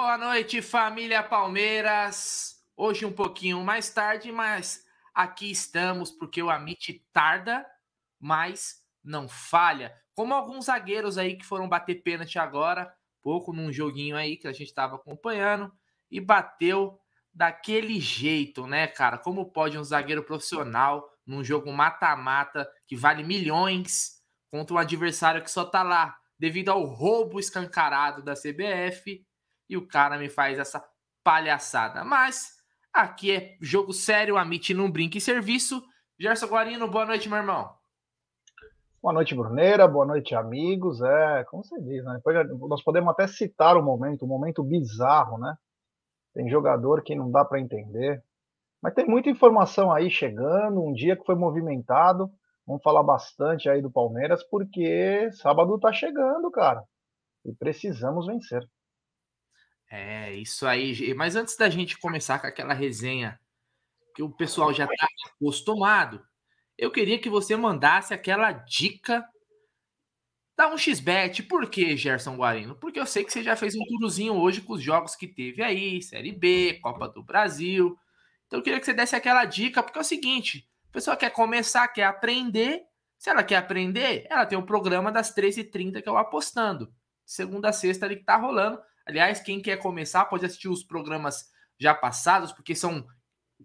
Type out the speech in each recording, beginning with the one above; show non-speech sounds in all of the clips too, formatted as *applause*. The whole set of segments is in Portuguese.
Boa noite, família Palmeiras. Hoje um pouquinho mais tarde, mas aqui estamos porque o Amit tarda, mas não falha. Como alguns zagueiros aí que foram bater pênalti agora, pouco num joguinho aí que a gente estava acompanhando e bateu daquele jeito, né, cara? Como pode um zagueiro profissional num jogo mata-mata que vale milhões contra um adversário que só tá lá devido ao roubo escancarado da CBF e o cara me faz essa palhaçada. Mas aqui é jogo sério, Amit não brinca em serviço. Gerson Guarino, boa noite, meu irmão. Boa noite, Bruneira. Boa noite, amigos. É, como você diz, né? Depois nós podemos até citar o momento, um momento bizarro, né? Tem jogador que não dá para entender. Mas tem muita informação aí chegando, um dia que foi movimentado. Vamos falar bastante aí do Palmeiras, porque sábado tá chegando, cara. E precisamos vencer. É, isso aí. Mas antes da gente começar com aquela resenha que o pessoal já está acostumado, eu queria que você mandasse aquela dica da 1xBet. Por que, Gerson Guarino? Porque eu sei que você já fez um turozinho hoje com os jogos que teve aí, Série B, Copa do Brasil. Então eu queria que você desse aquela dica, porque é o seguinte, a pessoa quer começar, quer aprender. Se ela quer aprender, ela tem o programa das 13h30 que eu apostando. Segunda a sexta ali que tá rolando. Aliás, quem quer começar pode assistir os programas já passados, porque são.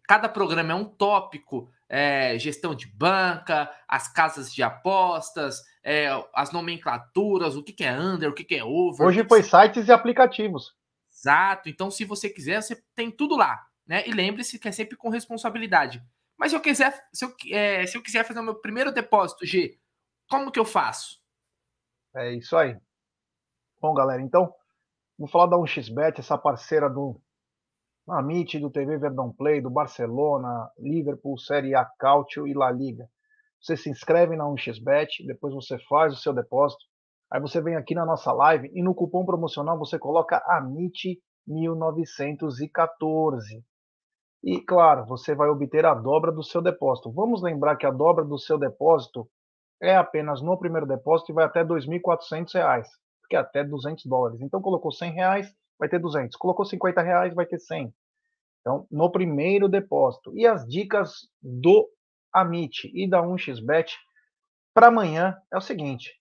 Cada programa é um tópico, é, gestão de banca, as casas de apostas, é, as nomenclaturas, o que, que é under, o que, que é over. Hoje foi sites e aplicativos. Exato. Então, se você quiser, você tem tudo lá. Né? E lembre-se que é sempre com responsabilidade. Mas se eu quiser, se eu, é, se eu quiser fazer o meu primeiro depósito, G, como que eu faço? É isso aí. Bom, galera, então Vou falar da 1xBet, essa parceira do Amit, do TV Verdão Play, do Barcelona, Liverpool, Série A, Cautio e La Liga. Você se inscreve na 1xBet, depois você faz o seu depósito, aí você vem aqui na nossa live e no cupom promocional você coloca AMIT1914. E claro, você vai obter a dobra do seu depósito. Vamos lembrar que a dobra do seu depósito é apenas no primeiro depósito e vai até R$ 2.400 que até 200 dólares. Então, colocou 100 reais, vai ter 200. Colocou 50 reais, vai ter 100. Então, no primeiro depósito. E as dicas do Amit e da 1xBet para amanhã é o seguinte.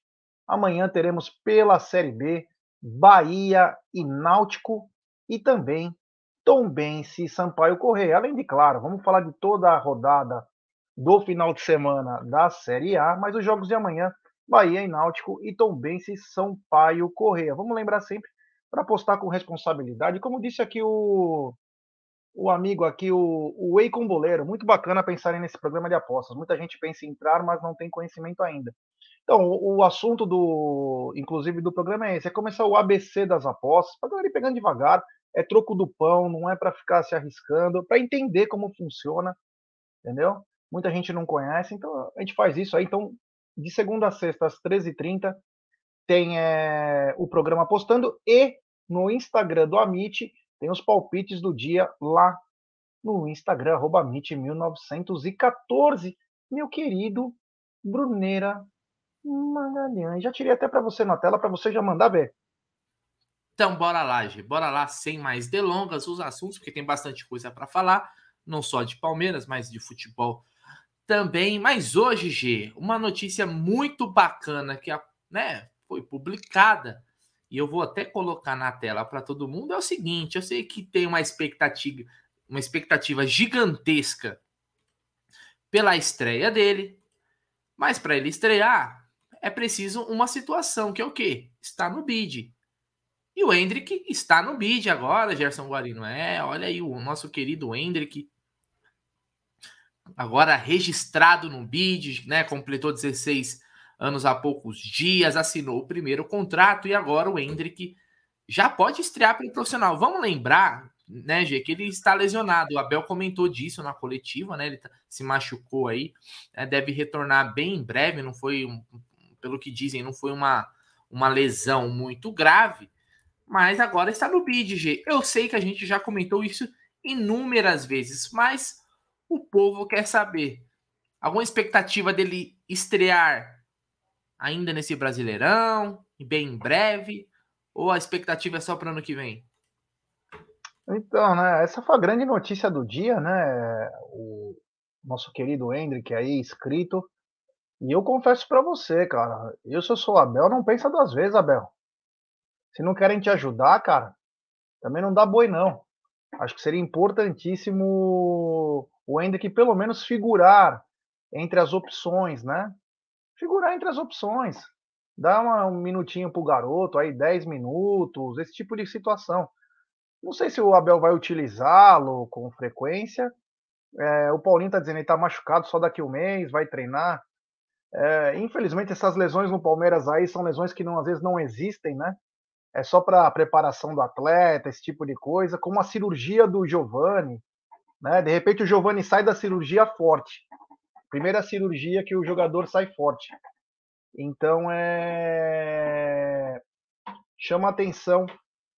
Amanhã teremos pela Série B Bahia e Náutico e também Tombense e Sampaio Correia. Além de, claro, vamos falar de toda a rodada do final de semana da Série A, mas os jogos de amanhã Bahia e Náutico e Tombense Sampaio Correia. Vamos lembrar sempre para apostar com responsabilidade. Como disse aqui o, o amigo aqui, o, o Whey Comboleiro, muito bacana pensarem nesse programa de apostas. Muita gente pensa em entrar, mas não tem conhecimento ainda. Então, o, o assunto do, inclusive, do programa é esse: é começar o ABC das apostas, para galera ir pegando devagar. É troco do pão, não é para ficar se arriscando, para entender como funciona, entendeu? Muita gente não conhece, então a gente faz isso aí. Então, de segunda a sexta, às 13h30, tem é, o programa postando e no Instagram do Amit tem os palpites do dia lá no Instagram, arroba Amit1914. Meu querido Bruneira Magalhães. Já tirei até para você na tela, para você já mandar ver. Então, bora lá, Gi. Bora lá, sem mais delongas, os assuntos, porque tem bastante coisa para falar, não só de Palmeiras, mas de futebol também. Mas hoje, G, uma notícia muito bacana que né, foi publicada e eu vou até colocar na tela para todo mundo é o seguinte: eu sei que tem uma expectativa, uma expectativa gigantesca pela estreia dele, mas para ele estrear é preciso uma situação que é o quê? Está no bid. E o Hendrick está no bid agora, Gerson Guarino. É, olha aí o nosso querido Hendrick agora registrado no BID, né? Completou 16 anos há poucos dias, assinou o primeiro contrato e agora o Hendrick já pode estrear para o profissional. Vamos lembrar, né, Gê, que ele está lesionado. O Abel comentou disso na coletiva, né? Ele tá, se machucou aí, né, deve retornar bem em breve. Não foi, pelo que dizem, não foi uma, uma lesão muito grave, mas agora está no bid, G. Eu sei que a gente já comentou isso inúmeras vezes, mas o povo quer saber. Alguma expectativa dele estrear ainda nesse Brasileirão, bem em breve? Ou a expectativa é só para ano que vem? Então, né, essa foi a grande notícia do dia, né? O nosso querido Hendrick aí, inscrito. E eu confesso para você, cara, eu se eu sou Abel, não pensa duas vezes, Abel. Se não querem te ajudar, cara, também não dá boi não. Acho que seria importantíssimo o Hendrick pelo menos figurar entre as opções, né? Figurar entre as opções. Dá uma, um minutinho pro garoto, aí 10 minutos, esse tipo de situação. Não sei se o Abel vai utilizá-lo com frequência. É, o Paulinho está dizendo que está machucado só daqui um mês, vai treinar. É, infelizmente, essas lesões no Palmeiras aí são lesões que não, às vezes não existem, né? É só para preparação do atleta, esse tipo de coisa, como a cirurgia do Giovani. Né? De repente, o Giovani sai da cirurgia forte. Primeira cirurgia que o jogador sai forte. Então, é. chama atenção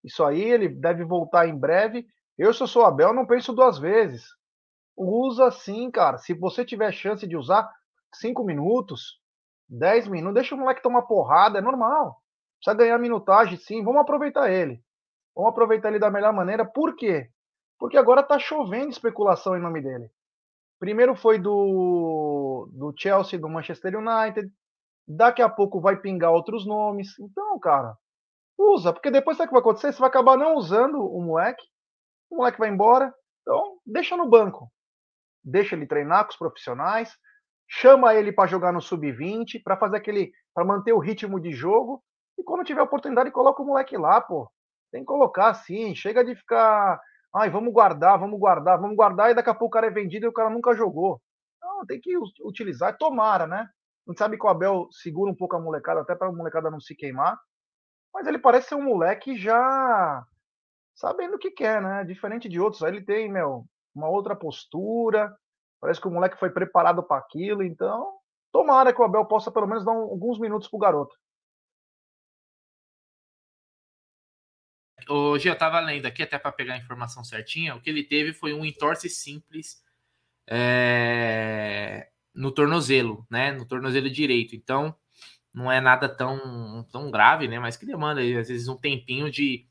isso aí, ele deve voltar em breve. Eu, se eu sou Abel, não penso duas vezes. Usa sim, cara. Se você tiver chance de usar cinco minutos, dez minutos, deixa o moleque tomar porrada, é normal. Precisa ganhar minutagem, sim. Vamos aproveitar ele. Vamos aproveitar ele da melhor maneira. Por quê? Porque agora tá chovendo especulação em nome dele. Primeiro foi do, do Chelsea, do Manchester United. Daqui a pouco vai pingar outros nomes. Então, cara, Usa, porque depois sabe o que vai acontecer? Você vai acabar não usando o moleque, o moleque vai embora, então deixa no banco. Deixa ele treinar com os profissionais, chama ele para jogar no sub-20, para fazer aquele, para manter o ritmo de jogo, e quando tiver oportunidade coloca o moleque lá, pô. Tem que colocar assim, chega de ficar, ai, vamos guardar, vamos guardar, vamos guardar e daqui a pouco o cara é vendido e o cara nunca jogou. Não, tem que utilizar, tomara, né? A gente sabe que o Abel segura um pouco a molecada, até para a molecada não se queimar. Mas ele parece ser um moleque já sabendo o que quer, né? Diferente de outros. Aí ele tem, meu, uma outra postura. Parece que o moleque foi preparado para aquilo. Então, tomara que o Abel possa pelo menos dar um, alguns minutos pro garoto. Hoje eu tava lendo aqui, até para pegar a informação certinha, o que ele teve foi um entorse simples é, no tornozelo, né? No tornozelo direito. Então, não é nada tão, tão grave, né? Mas que demanda às vezes um tempinho de,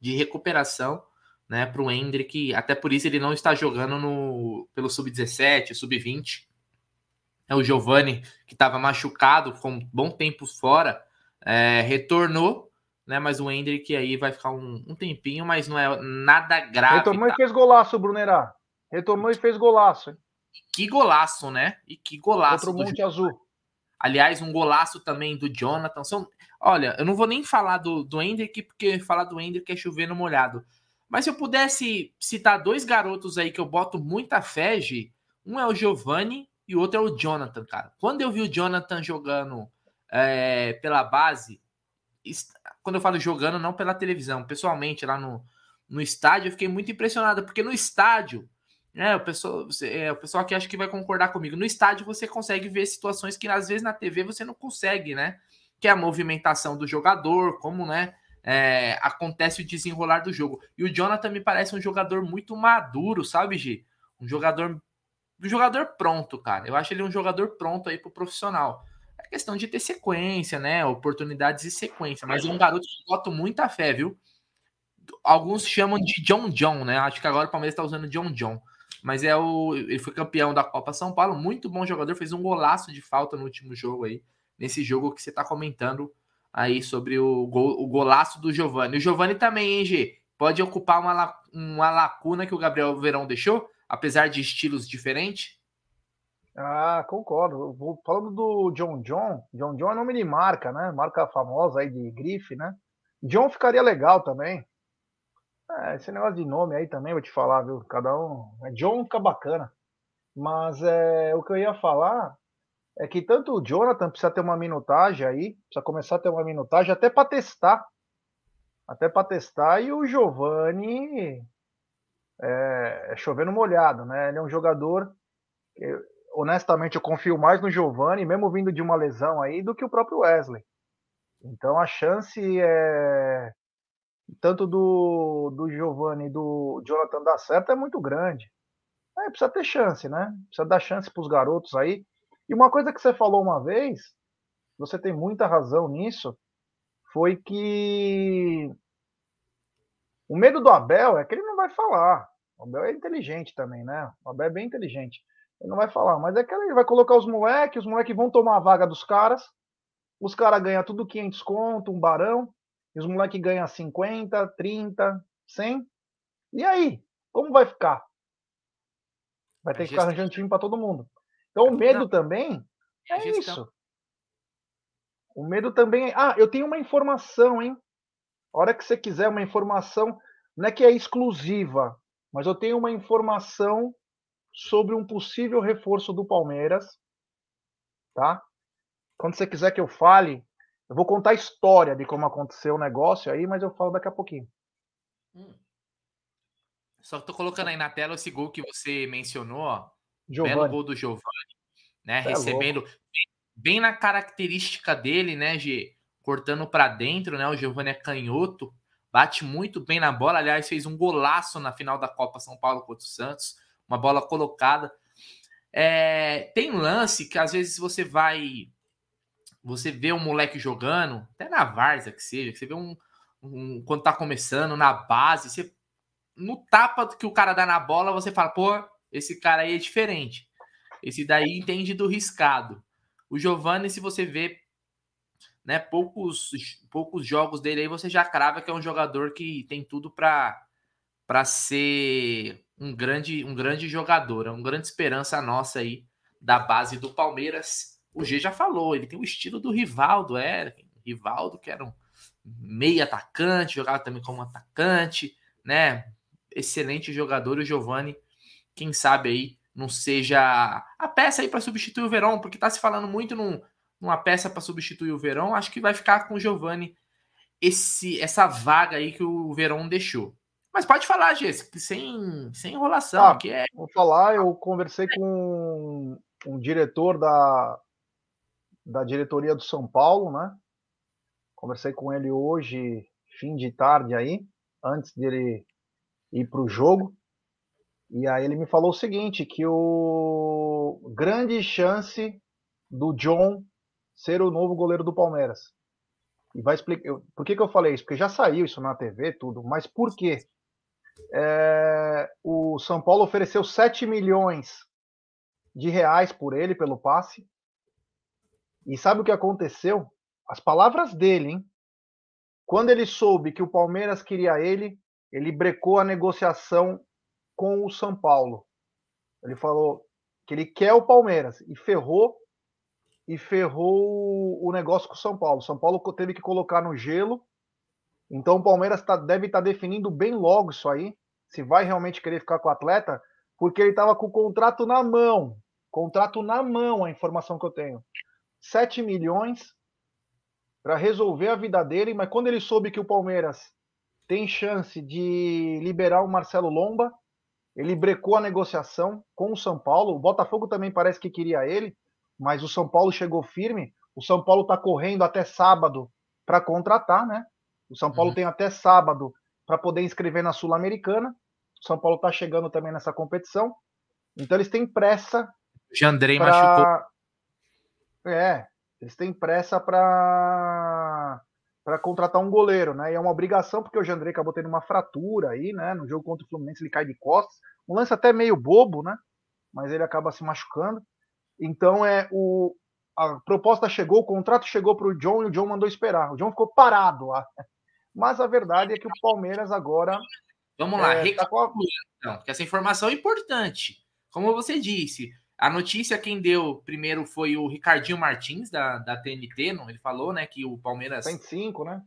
de recuperação, né, para o Hendrick. Até por isso ele não está jogando no pelo sub-17, sub-20. É o Giovani que estava machucado, com um bom tempo fora, é, retornou, né? Mas o Hendrick aí vai ficar um, um tempinho, mas não é nada grave. Retornou tá? e fez golaço, Brunerá. Retornou e fez golaço. Hein? Que golaço, né? E que golaço. Outro Monte Azul. Aliás, um golaço também do Jonathan. São, olha, eu não vou nem falar do, do Hendrick, porque falar do Hendrick é chover no molhado. Mas se eu pudesse citar dois garotos aí que eu boto muita fé, G, um é o Giovanni e o outro é o Jonathan, cara. Quando eu vi o Jonathan jogando é, pela base, quando eu falo jogando, não pela televisão, pessoalmente lá no, no estádio, eu fiquei muito impressionado, porque no estádio é, o pessoal, é, o pessoal que acha que vai concordar comigo. No estádio você consegue ver situações que às vezes na TV você não consegue, né? Que é a movimentação do jogador, como, né? É, acontece o desenrolar do jogo. E o Jonathan me parece um jogador muito maduro, sabe, Gi? Um jogador, um jogador pronto, cara. Eu acho ele um jogador pronto aí pro profissional. É questão de ter sequência, né? Oportunidades e sequência. Mas é um garoto que boto muita fé, viu? Alguns chamam de John John, né? Acho que agora o Palmeiras tá usando John John mas é o ele foi campeão da Copa São Paulo, muito bom jogador, fez um golaço de falta no último jogo aí, nesse jogo que você está comentando aí sobre o, gol, o golaço do Giovani. O Giovani também, hein, G? Pode ocupar uma, uma lacuna que o Gabriel Verão deixou, apesar de estilos diferentes? Ah, concordo. Falando do John John, John John é nome de marca, né? Marca famosa aí de grife, né? John ficaria legal também. É, esse negócio de nome aí também, vou te falar, viu? Cada um. É John fica bacana. Mas é, o que eu ia falar é que tanto o Jonathan precisa ter uma minutagem aí, precisa começar a ter uma minutagem até para testar. Até para testar. E o Giovani é, é chovendo molhado, né? Ele é um jogador. Que, honestamente, eu confio mais no Giovani, mesmo vindo de uma lesão aí, do que o próprio Wesley. Então a chance é tanto do, do Giovanni e do Jonathan dar certo é muito grande. É, precisa ter chance, né? Precisa dar chance para os garotos aí. E uma coisa que você falou uma vez, você tem muita razão nisso, foi que O medo do Abel é que ele não vai falar. O Abel é inteligente também, né? O Abel é bem inteligente. Ele não vai falar, mas é que ele vai colocar os moleques, os moleques vão tomar a vaga dos caras, os caras ganham tudo 500 conto, um barão, e os moleques ganham 50, 30, 100. E aí? Como vai ficar? Vai ter que ficar arranjando time para todo mundo. Então o medo não. também é isso. O medo também é. Ah, eu tenho uma informação, hein? A hora que você quiser uma informação, não é que é exclusiva, mas eu tenho uma informação sobre um possível reforço do Palmeiras, tá? Quando você quiser que eu fale, eu vou contar a história de como aconteceu o negócio aí, mas eu falo daqui a pouquinho. Hum. Só tô colocando aí na tela esse gol que você mencionou, ó. Giovani. Belo gol do Giovanni, né? É Recebendo bem, bem, na característica dele, né, G? Cortando para dentro, né? O Giovanni é canhoto, bate muito bem na bola. Aliás, fez um golaço na final da Copa São Paulo contra o Santos uma bola colocada. É, tem lance que às vezes você vai. Você vê um moleque jogando, até na Varsa que seja, que você vê um, um, Quando tá começando, na base, você. No tapa que o cara dá na bola, você fala, pô, esse cara aí é diferente. Esse daí entende do riscado. O Giovanni, se você vê né, poucos, poucos jogos dele aí, você já crava que é um jogador que tem tudo para ser um grande, um grande jogador, é uma grande esperança nossa aí da base do Palmeiras. O G já falou, ele tem o estilo do Rivaldo, é, Rivaldo que era um meio atacante, jogava também como atacante, né? Excelente jogador, o Giovani, quem sabe aí não seja a peça aí para substituir o Verão, porque tá se falando muito num, numa peça para substituir o Verão, acho que vai ficar com o Giovani esse essa vaga aí que o Verão deixou. Mas pode falar, Jéssica, sem, sem enrolação. Ah, é... Vou falar, eu conversei com um diretor da, da diretoria do São Paulo, né? Conversei com ele hoje, fim de tarde aí, antes dele ir para o jogo. E aí ele me falou o seguinte, que o grande chance do John ser o novo goleiro do Palmeiras. E vai explicar. Por que, que eu falei isso? Porque já saiu isso na TV, tudo. Mas por quê? É, o São Paulo ofereceu 7 milhões de reais por ele, pelo passe. E sabe o que aconteceu? As palavras dele, hein? Quando ele soube que o Palmeiras queria ele, ele brecou a negociação com o São Paulo. Ele falou que ele quer o Palmeiras e ferrou e ferrou o negócio com o São Paulo. São Paulo teve que colocar no gelo então o Palmeiras tá, deve estar tá definindo bem logo isso aí, se vai realmente querer ficar com o atleta, porque ele estava com o contrato na mão. Contrato na mão, a informação que eu tenho. 7 milhões para resolver a vida dele, mas quando ele soube que o Palmeiras tem chance de liberar o Marcelo Lomba, ele brecou a negociação com o São Paulo. O Botafogo também parece que queria ele, mas o São Paulo chegou firme. O São Paulo está correndo até sábado para contratar, né? O São Paulo uhum. tem até sábado para poder inscrever na Sul-Americana. O São Paulo está chegando também nessa competição. Então eles têm pressa. Jandrei pra... machucou. É, eles têm pressa para para contratar um goleiro, né? E é uma obrigação porque o Jandrei acabou tendo uma fratura aí, né? No jogo contra o Fluminense ele cai de costas, um lance até meio bobo, né? Mas ele acaba se machucando. Então é o a proposta chegou, o contrato chegou para o John e o John mandou esperar. O John ficou parado lá. Mas a verdade é que o Palmeiras agora. Vamos lá, é, tá a... então, que essa informação é importante. Como você disse, a notícia quem deu primeiro foi o Ricardinho Martins, da, da TNT, não? ele falou né, que o Palmeiras. 105, né?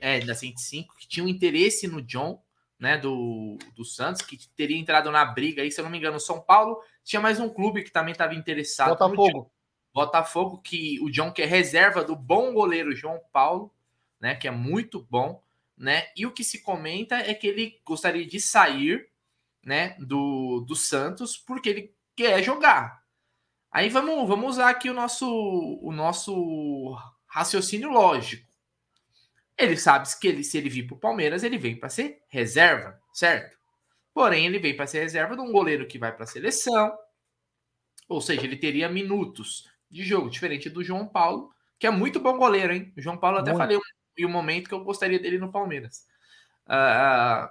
É, da 105, que tinha um interesse no John, né, do, do Santos, que teria entrado na briga aí, se eu não me engano, São Paulo. Tinha mais um clube que também estava interessado. Botafogo. Botafogo, que o John que é reserva do bom goleiro João Paulo né? Que é muito bom, né? E o que se comenta é que ele gostaria de sair, né? Do, do Santos porque ele quer jogar. Aí vamos, vamos usar aqui o nosso, o nosso raciocínio lógico. Ele sabe que ele, se ele vir para o Palmeiras, ele vem para ser reserva, certo? Porém, ele vem para ser reserva de um goleiro que vai para a seleção. Ou seja, ele teria minutos de jogo, diferente do João Paulo, que é muito bom goleiro, hein? O João Paulo até muito. falei e o momento que eu gostaria dele no Palmeiras. Uh,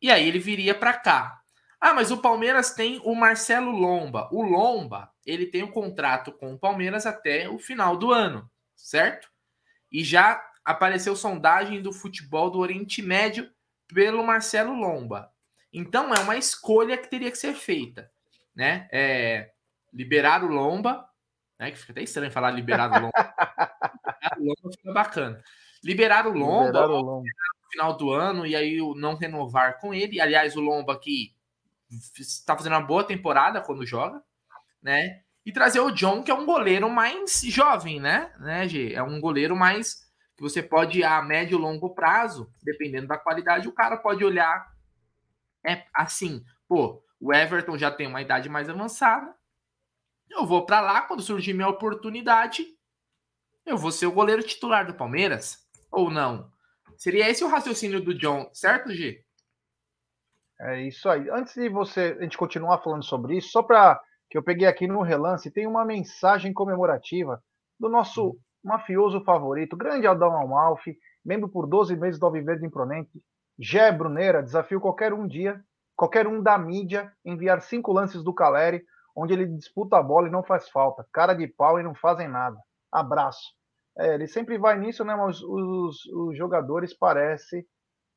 e aí ele viria para cá. Ah, mas o Palmeiras tem o Marcelo Lomba. O Lomba, ele tem um contrato com o Palmeiras até o final do ano, certo? E já apareceu sondagem do futebol do Oriente Médio pelo Marcelo Lomba. Então é uma escolha que teria que ser feita, né? É, liberar o Lomba, né? Que fica até estranho falar liberar o Lomba. *laughs* liberar o Lomba fica bacana. Liberar o Lomba, o Lomba. no final do ano e aí não renovar com ele. Aliás, o Lomba que está fazendo uma boa temporada quando joga, né? E trazer o John, que é um goleiro mais jovem, né? né G? É um goleiro mais que você pode, a médio e longo prazo, dependendo da qualidade, o cara pode olhar é assim, pô, o Everton já tem uma idade mais avançada. Eu vou para lá quando surgir minha oportunidade, eu vou ser o goleiro titular do Palmeiras ou não? Seria esse o raciocínio do John, certo, G? É isso aí. Antes de você a gente continuar falando sobre isso, só para que eu peguei aqui no relance, tem uma mensagem comemorativa do nosso hum. mafioso favorito, grande Aldão Amalfi, membro por 12 meses do Alviverde Impronente, Gé Bruneira, desafio qualquer um dia, qualquer um da mídia, enviar cinco lances do Caleri, onde ele disputa a bola e não faz falta. Cara de pau e não fazem nada. Abraço. É, ele sempre vai nisso, né? Mas os, os jogadores parece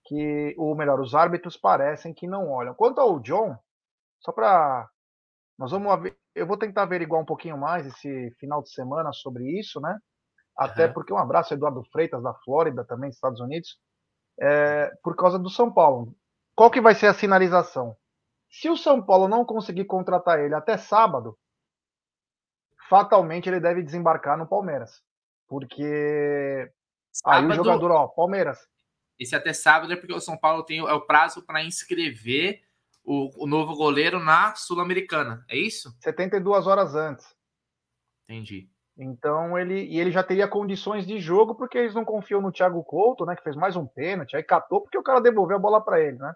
que, ou melhor, os árbitros parecem que não olham. Quanto ao John, só para nós vamos eu vou tentar averiguar um pouquinho mais esse final de semana sobre isso, né? Até uhum. porque um abraço Eduardo Freitas da Flórida, também Estados Unidos, é, por causa do São Paulo. Qual que vai ser a sinalização? Se o São Paulo não conseguir contratar ele até sábado, fatalmente ele deve desembarcar no Palmeiras, porque sábado, aí o jogador, ó, Palmeiras, esse até sábado é porque o São Paulo tem é o prazo para inscrever o, o, novo goleiro na Sul-Americana, é isso? 72 horas antes. Entendi. Então ele e ele já teria condições de jogo porque eles não confiam no Thiago Couto, né, que fez mais um pênalti, aí catou porque o cara devolveu a bola para ele, né?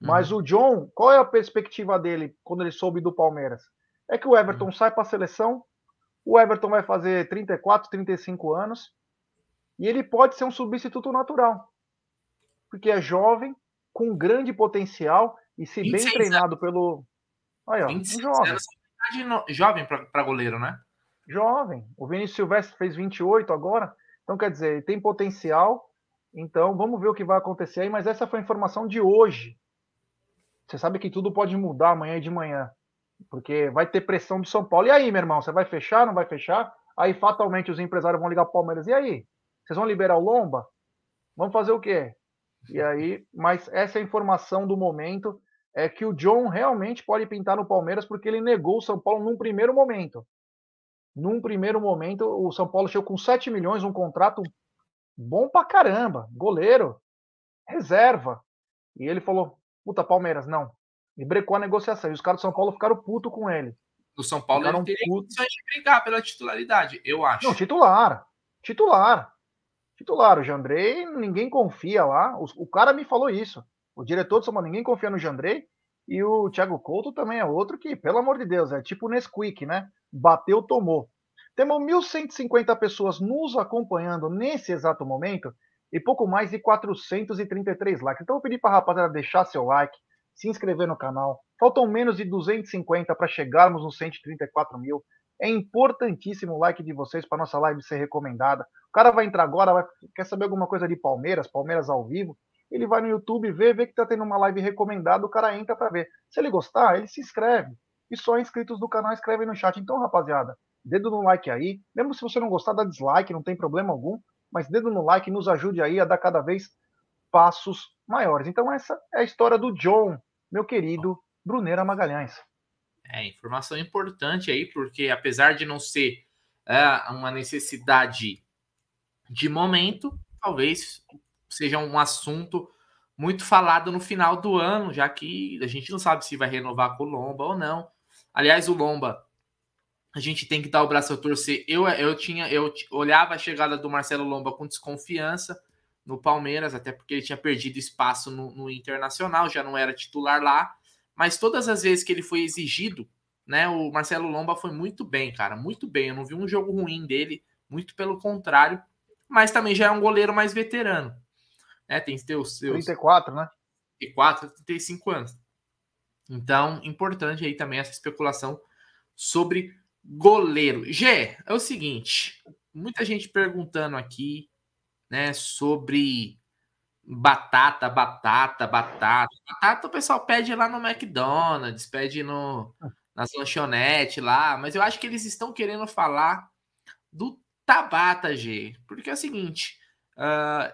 Mas uhum. o John, qual é a perspectiva dele quando ele soube do Palmeiras? É que o Everton uhum. sai para a seleção, o Everton vai fazer 34, 35 anos e ele pode ser um substituto natural porque é jovem, com grande potencial e se bem treinado anos. pelo. Olha, um jovem. jovem para goleiro, né? Jovem. O Vinícius Silvestre fez 28 agora. Então, quer dizer, ele tem potencial. Então, vamos ver o que vai acontecer aí. Mas essa foi a informação de hoje. Você sabe que tudo pode mudar amanhã e de manhã. Porque vai ter pressão do São Paulo. E aí, meu irmão, você vai fechar, não vai fechar? Aí, fatalmente, os empresários vão ligar para o Palmeiras. E aí? Vocês vão liberar o Lomba? Vamos fazer o quê? E aí, mas essa é a informação do momento é que o John realmente pode pintar no Palmeiras porque ele negou o São Paulo num primeiro momento. Num primeiro momento, o São Paulo chegou com 7 milhões, um contrato bom pra caramba, goleiro, reserva. E ele falou: puta, Palmeiras, não. E brecou a negociação. E os caras do São Paulo ficaram puto com ele. O São Paulo não teria condições de brigar pela titularidade, eu acho. Não, titular. Titular titular. O Jandrei, ninguém confia lá. O, o, cara me falou isso. O diretor do São Paulo, ninguém confia no Jandrei. E o Thiago Couto também é outro que, pelo amor de Deus, é tipo Nesquik, né? Bateu, tomou. Temos 1.150 pessoas nos acompanhando nesse exato momento e pouco mais de 433 likes. Então eu pedi para a rapaziada deixar seu like, se inscrever no canal. Faltam menos de 250 para chegarmos nos 134 mil. É importantíssimo o like de vocês para nossa live ser recomendada. O cara vai entrar agora, vai, quer saber alguma coisa de Palmeiras, Palmeiras ao vivo. Ele vai no YouTube, vê, vê que tá tendo uma live recomendada, o cara entra para ver. Se ele gostar, ele se inscreve. E só inscritos do canal escrevem no chat. Então, rapaziada, dedo no like aí. Mesmo se você não gostar, dá dislike, não tem problema algum. Mas dedo no like nos ajude aí a dar cada vez passos maiores. Então, essa é a história do John, meu querido Bruneira Magalhães. É, informação importante aí, porque apesar de não ser é, uma necessidade de momento, talvez seja um assunto muito falado no final do ano, já que a gente não sabe se vai renovar com o Lomba ou não. Aliás, o Lomba, a gente tem que dar o braço a torcer. Eu, eu tinha, eu olhava a chegada do Marcelo Lomba com desconfiança no Palmeiras, até porque ele tinha perdido espaço no, no Internacional, já não era titular lá. Mas todas as vezes que ele foi exigido, né, o Marcelo Lomba foi muito bem, cara, muito bem. Eu não vi um jogo ruim dele, muito pelo contrário. Mas também já é um goleiro mais veterano. né? Tem seus, seus 34, né? 34, 35 anos. Então, importante aí também essa especulação sobre goleiro. Gê, é o seguinte, muita gente perguntando aqui, né, sobre batata, batata, batata. Batata o pessoal pede lá no McDonald's, pede no nas lanchonetes lá, mas eu acho que eles estão querendo falar do Tabata, G, porque é o seguinte, uh,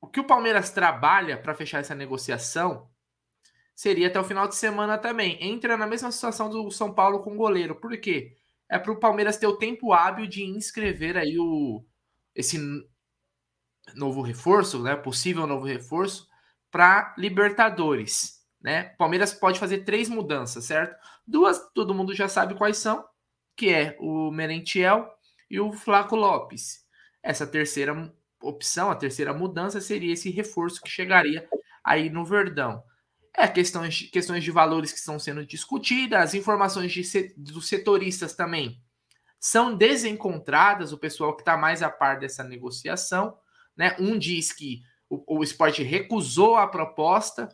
o que o Palmeiras trabalha para fechar essa negociação seria até o final de semana também. Entra na mesma situação do São Paulo com o goleiro. Por quê? É para o Palmeiras ter o tempo hábil de inscrever aí o esse novo reforço, né? Possível novo reforço para Libertadores, né? Palmeiras pode fazer três mudanças, certo? Duas, todo mundo já sabe quais são, que é o Merentiel e o Flaco Lopes. Essa terceira opção, a terceira mudança seria esse reforço que chegaria aí no Verdão. É questões, questões de valores que estão sendo discutidas, as informações de, dos setoristas também são desencontradas, o pessoal que está mais a par dessa negociação. Né? Um diz que o, o esporte recusou a proposta,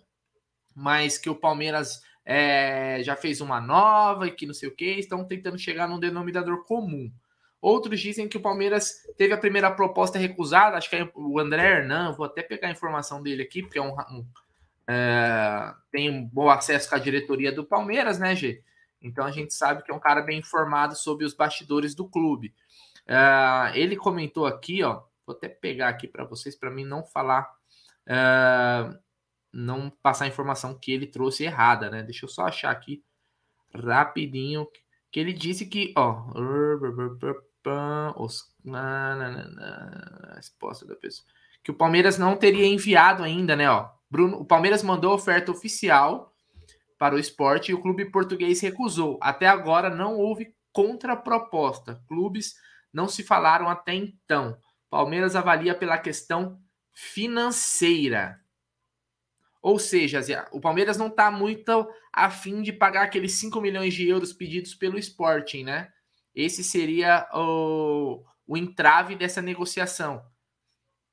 mas que o Palmeiras é, já fez uma nova e que não sei o que, estão tentando chegar num denominador comum. Outros dizem que o Palmeiras teve a primeira proposta recusada, acho que é o André Hernan, vou até pegar a informação dele aqui, porque é um, um é, tem um bom acesso com a diretoria do Palmeiras, né, G? Então a gente sabe que é um cara bem informado sobre os bastidores do clube. É, ele comentou aqui, ó, vou até pegar aqui para vocês, para mim não falar, é, não passar a informação que ele trouxe errada, né? Deixa eu só achar aqui rapidinho que ele disse que, ó, os, na, na, na, resposta da pessoa. Que o Palmeiras não teria enviado ainda, né? Ó, Bruno, o Palmeiras mandou oferta oficial para o esporte e o clube português recusou. Até agora não houve contraproposta. Clubes não se falaram até então. Palmeiras avalia pela questão financeira. Ou seja, o Palmeiras não está muito afim de pagar aqueles 5 milhões de euros pedidos pelo Sporting, né? Esse seria o, o entrave dessa negociação. O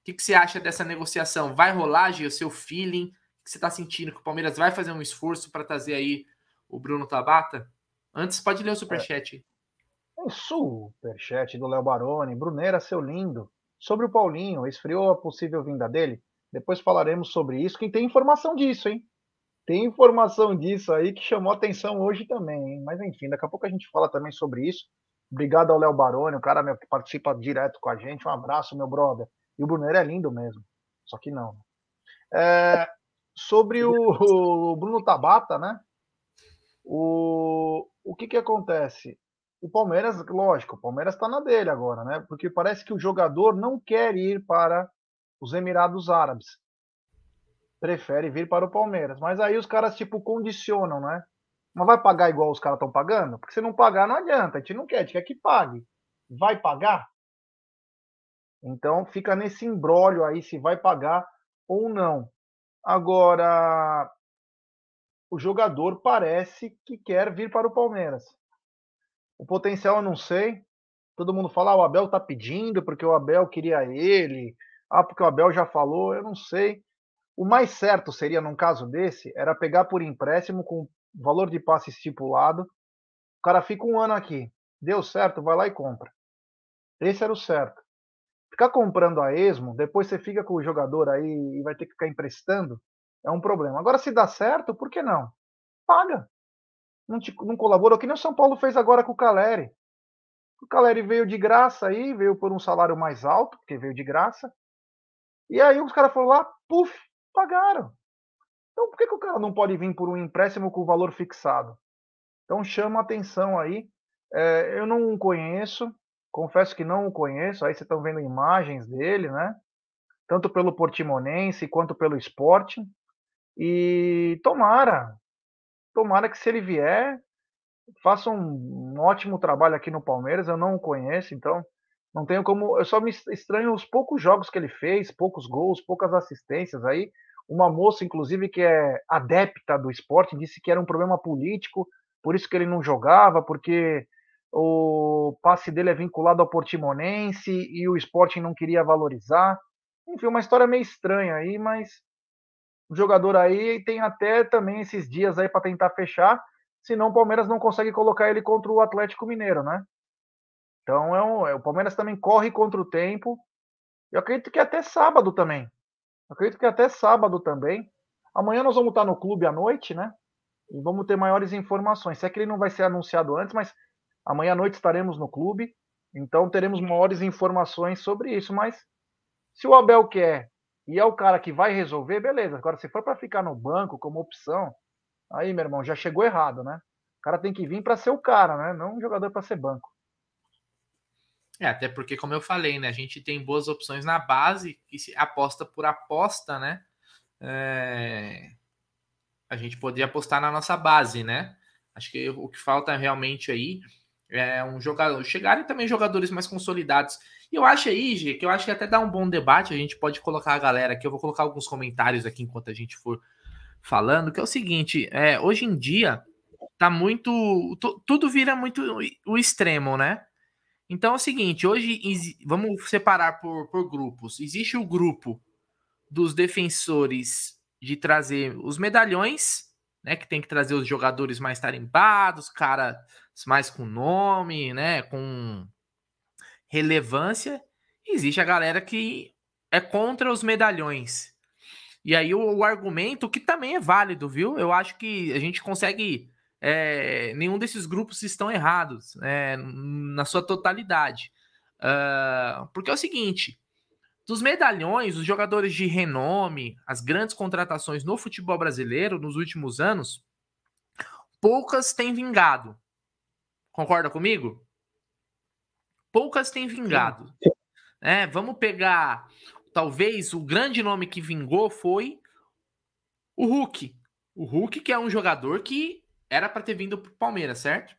que, que você acha dessa negociação? Vai rolar, Gil, o seu feeling? O que você está sentindo? Que o Palmeiras vai fazer um esforço para trazer aí o Bruno Tabata? Antes, pode ler o superchat. É. Um superchat do Léo Baroni. Bruneira, seu lindo. Sobre o Paulinho, esfriou a possível vinda dele? Depois falaremos sobre isso. Quem tem informação disso, hein? Tem informação disso aí que chamou atenção hoje também, hein? Mas enfim, daqui a pouco a gente fala também sobre isso. Obrigado ao Léo Baroni, o cara meu, que participa direto com a gente. Um abraço, meu brother. E o Brunner é lindo mesmo. Só que não. É, sobre o, o, Bruno Tabata, né? O, o que que acontece? O Palmeiras, lógico, o Palmeiras está na dele agora, né? Porque parece que o jogador não quer ir para os Emirados Árabes. Prefere vir para o Palmeiras. Mas aí os caras, tipo, condicionam, né? Mas vai pagar igual os caras estão pagando? Porque se não pagar, não adianta. A gente não quer, a gente quer que pague. Vai pagar? Então fica nesse embrólio aí se vai pagar ou não. Agora, o jogador parece que quer vir para o Palmeiras. O potencial eu não sei. Todo mundo fala, ah, o Abel tá pedindo porque o Abel queria ele. Ah, porque o Abel já falou, eu não sei. O mais certo seria, num caso desse, era pegar por empréstimo com valor de passe estipulado. O cara fica um ano aqui. Deu certo, vai lá e compra. Esse era o certo. Ficar comprando a esmo, depois você fica com o jogador aí e vai ter que ficar emprestando, é um problema. Agora, se dá certo, por que não? Paga. Não, te, não colaborou, que nem o São Paulo fez agora com o Caleri. O Caleri veio de graça aí, veio por um salário mais alto, porque veio de graça. E aí os caras foram lá, puf, pagaram. Então por que, que o cara não pode vir por um empréstimo com valor fixado? Então chama atenção aí. É, eu não conheço, confesso que não o conheço. Aí vocês estão vendo imagens dele, né? Tanto pelo Portimonense quanto pelo Sporting. E tomara, tomara que se ele vier, faça um, um ótimo trabalho aqui no Palmeiras. Eu não o conheço, então não tenho como. Eu só me estranho os poucos jogos que ele fez, poucos gols, poucas assistências aí. Uma moça, inclusive, que é adepta do esporte, disse que era um problema político, por isso que ele não jogava, porque o passe dele é vinculado ao Portimonense e o Sporting não queria valorizar. Enfim, uma história meio estranha aí, mas o jogador aí tem até também esses dias aí para tentar fechar, senão o Palmeiras não consegue colocar ele contra o Atlético Mineiro, né? Então é, um, é o Palmeiras também corre contra o tempo. Eu acredito que até sábado também. Eu acredito que até sábado também. Amanhã nós vamos estar no clube à noite, né? E vamos ter maiores informações. Se é que ele não vai ser anunciado antes, mas amanhã à noite estaremos no clube. Então teremos maiores informações sobre isso. Mas se o Abel quer e é o cara que vai resolver, beleza. Agora, se for para ficar no banco como opção, aí, meu irmão, já chegou errado, né? O cara tem que vir para ser o cara, né? Não um jogador para ser banco. É, até porque, como eu falei, né? A gente tem boas opções na base, que se aposta por aposta, né? É... A gente poderia apostar na nossa base, né? Acho que o que falta realmente aí é um jogador. Chegarem também jogadores mais consolidados e eu acho aí, Gê, que eu acho que até dá um bom debate. A gente pode colocar a galera aqui. Eu vou colocar alguns comentários aqui enquanto a gente for falando. Que é o seguinte: é, hoje em dia tá muito. Tudo vira muito o extremo, né? Então é o seguinte: hoje vamos separar por, por grupos. Existe o grupo dos defensores de trazer os medalhões, né? Que tem que trazer os jogadores mais tarimbados, caras mais com nome, né? Com relevância, existe a galera que é contra os medalhões. E aí o, o argumento, que também é válido, viu? Eu acho que a gente consegue. É, nenhum desses grupos estão errados é, na sua totalidade. Uh, porque é o seguinte: dos medalhões, os jogadores de renome, as grandes contratações no futebol brasileiro nos últimos anos, poucas têm vingado. Concorda comigo? poucas têm vingado. É, vamos pegar, talvez o grande nome que vingou foi o Hulk. O Hulk, que é um jogador que era para ter vindo para o Palmeiras, certo?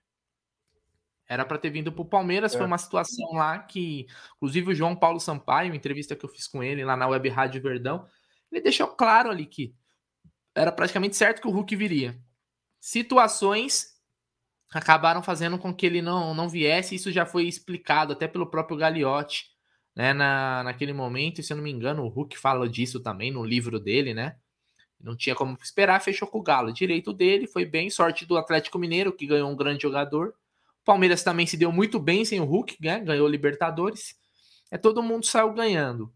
Era para ter vindo para o Palmeiras. É. Foi uma situação lá que, inclusive, o João Paulo Sampaio, entrevista que eu fiz com ele lá na Web Rádio Verdão, ele deixou claro ali que era praticamente certo que o Hulk viria. Situações acabaram fazendo com que ele não, não viesse. Isso já foi explicado até pelo próprio Gagliotti, né? Na, naquele momento, e se eu não me engano, o Hulk fala disso também no livro dele, né? Não tinha como esperar, fechou com o Galo. Direito dele, foi bem. Sorte do Atlético Mineiro, que ganhou um grande jogador. O Palmeiras também se deu muito bem sem o Hulk, né? Ganhou Libertadores. É todo mundo saiu ganhando.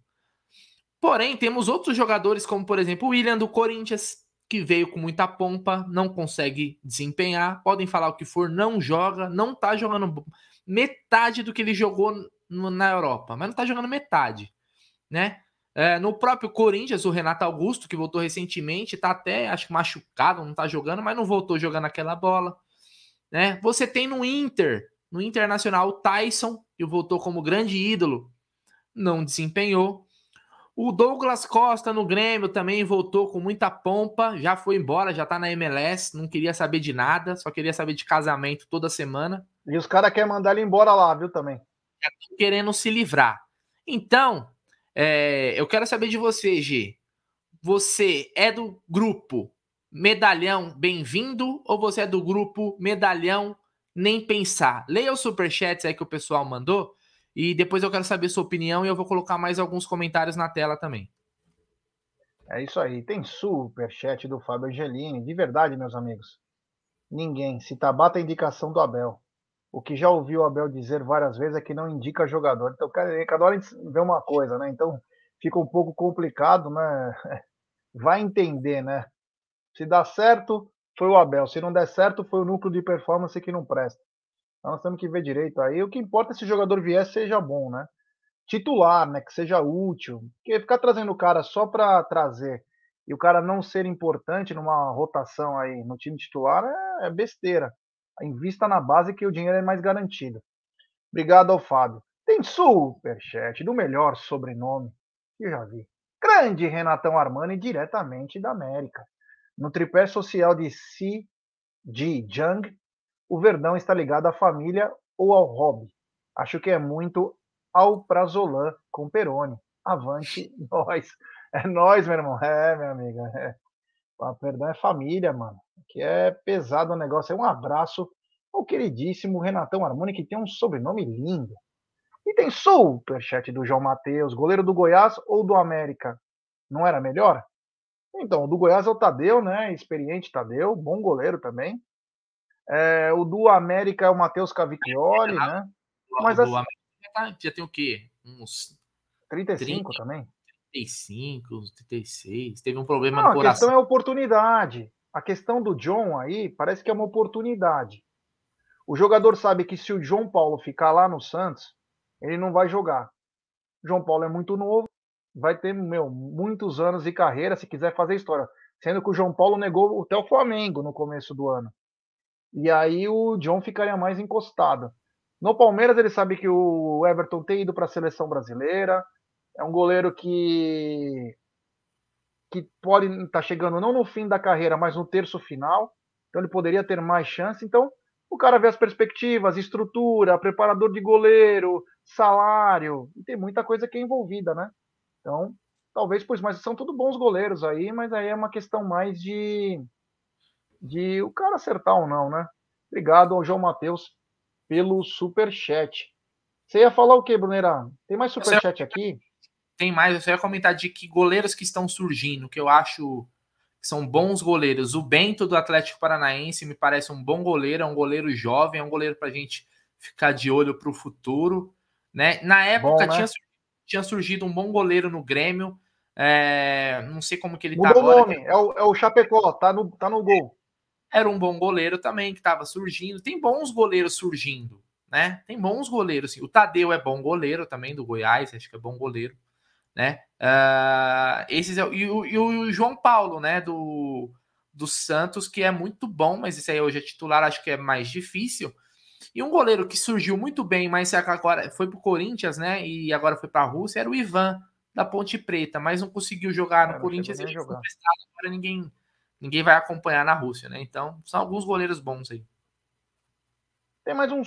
Porém, temos outros jogadores, como por exemplo o William do Corinthians, que veio com muita pompa, não consegue desempenhar, podem falar o que for, não joga, não tá jogando metade do que ele jogou no, na Europa, mas não tá jogando metade, né? É, no próprio Corinthians, o Renato Augusto, que voltou recentemente, tá até, acho que machucado, não tá jogando, mas não voltou jogando aquela bola, né? Você tem no Inter, no Internacional, o Tyson, que voltou como grande ídolo, não desempenhou. O Douglas Costa no Grêmio também voltou com muita pompa, já foi embora, já tá na MLS, não queria saber de nada, só queria saber de casamento toda semana. E os caras querem mandar ele embora lá, viu, também. Já querendo se livrar. Então, é, eu quero saber de você, G. Você é do grupo Medalhão Bem-vindo ou você é do grupo Medalhão Nem Pensar? Leia os superchats aí que o pessoal mandou e depois eu quero saber sua opinião e eu vou colocar mais alguns comentários na tela também. É isso aí. Tem super chat do Fábio Angelini. De verdade, meus amigos. Ninguém. Se tabata a indicação do Abel. O que já ouviu o Abel dizer várias vezes é que não indica jogador. Então, cada hora a gente vê uma coisa, né? Então, fica um pouco complicado, né? *laughs* Vai entender, né? Se dá certo, foi o Abel. Se não der certo, foi o núcleo de performance que não presta. Nós temos que ver direito aí. O que importa é se o jogador vier seja bom, né? Titular, né? Que seja útil. Porque ficar trazendo o cara só para trazer e o cara não ser importante numa rotação aí no time titular é, é besteira. Invista na base que o dinheiro é mais garantido. Obrigado ao Fábio. Tem superchat do melhor sobrenome que eu já vi. Grande Renatão Armani, diretamente da América. No tripé social de Si Ji Jung, o Verdão está ligado à família ou ao hobby? Acho que é muito ao Prazolan com Peroni. Avante *laughs* nós. É nós, meu irmão. É, minha amiga. É. O Verdão é família, mano. Que é pesado o negócio. É um abraço ao queridíssimo Renatão Armoni, que tem um sobrenome lindo. E E tem superchat do João Matheus, goleiro do Goiás ou do América? Não era melhor? Então, o do Goiás é o Tadeu, né? Experiente Tadeu, bom goleiro também. É, o do América é o Matheus Cavicchioli, né? Mas assim, já, tá, já, tem o quê? Uns 35 30, também? 35, 36. Teve um problema Não, no coração. A questão é oportunidade. A questão do John aí parece que é uma oportunidade. O jogador sabe que se o João Paulo ficar lá no Santos, ele não vai jogar. O João Paulo é muito novo, vai ter meu, muitos anos de carreira se quiser fazer história. Sendo que o João Paulo negou até o Flamengo no começo do ano. E aí o John ficaria mais encostado. No Palmeiras, ele sabe que o Everton tem ido para a seleção brasileira. É um goleiro que que pode estar tá chegando não no fim da carreira, mas no terço final. Então ele poderia ter mais chance. Então o cara vê as perspectivas, estrutura, preparador de goleiro, salário, e tem muita coisa que é envolvida, né? Então, talvez, pois, mas são tudo bons goleiros aí, mas aí é uma questão mais de de o cara acertar ou não, né? Obrigado ao João Matheus pelo super chat. Você ia falar o que, Brunerá? Tem mais super chat aqui? Tem mais, eu só ia comentar de que goleiros que estão surgindo, que eu acho que são bons goleiros. O Bento do Atlético Paranaense me parece um bom goleiro, é um goleiro jovem, é um goleiro para a gente ficar de olho para o futuro. Né? Na época bom, né? tinha, tinha surgido um bom goleiro no Grêmio. É, não sei como que ele Mudou tá agora. Nome. É, o, é o Chapecó, tá no, tá no gol era um bom goleiro também que estava surgindo. Tem bons goleiros surgindo, né? Tem bons goleiros. Sim. O Tadeu é bom goleiro também do Goiás, acho que é bom goleiro, né? Uh, esses é, e, o, e o João Paulo, né? Do, do Santos, que é muito bom, mas esse aí hoje é titular, acho que é mais difícil. E um goleiro que surgiu muito bem, mas agora foi para o Corinthians, né? E agora foi para a Rússia, era o Ivan da Ponte Preta, mas não conseguiu jogar no Corinthians. Ele jogar. Agora ninguém ninguém vai acompanhar na Rússia, né? Então, são alguns goleiros bons aí. Tem mais um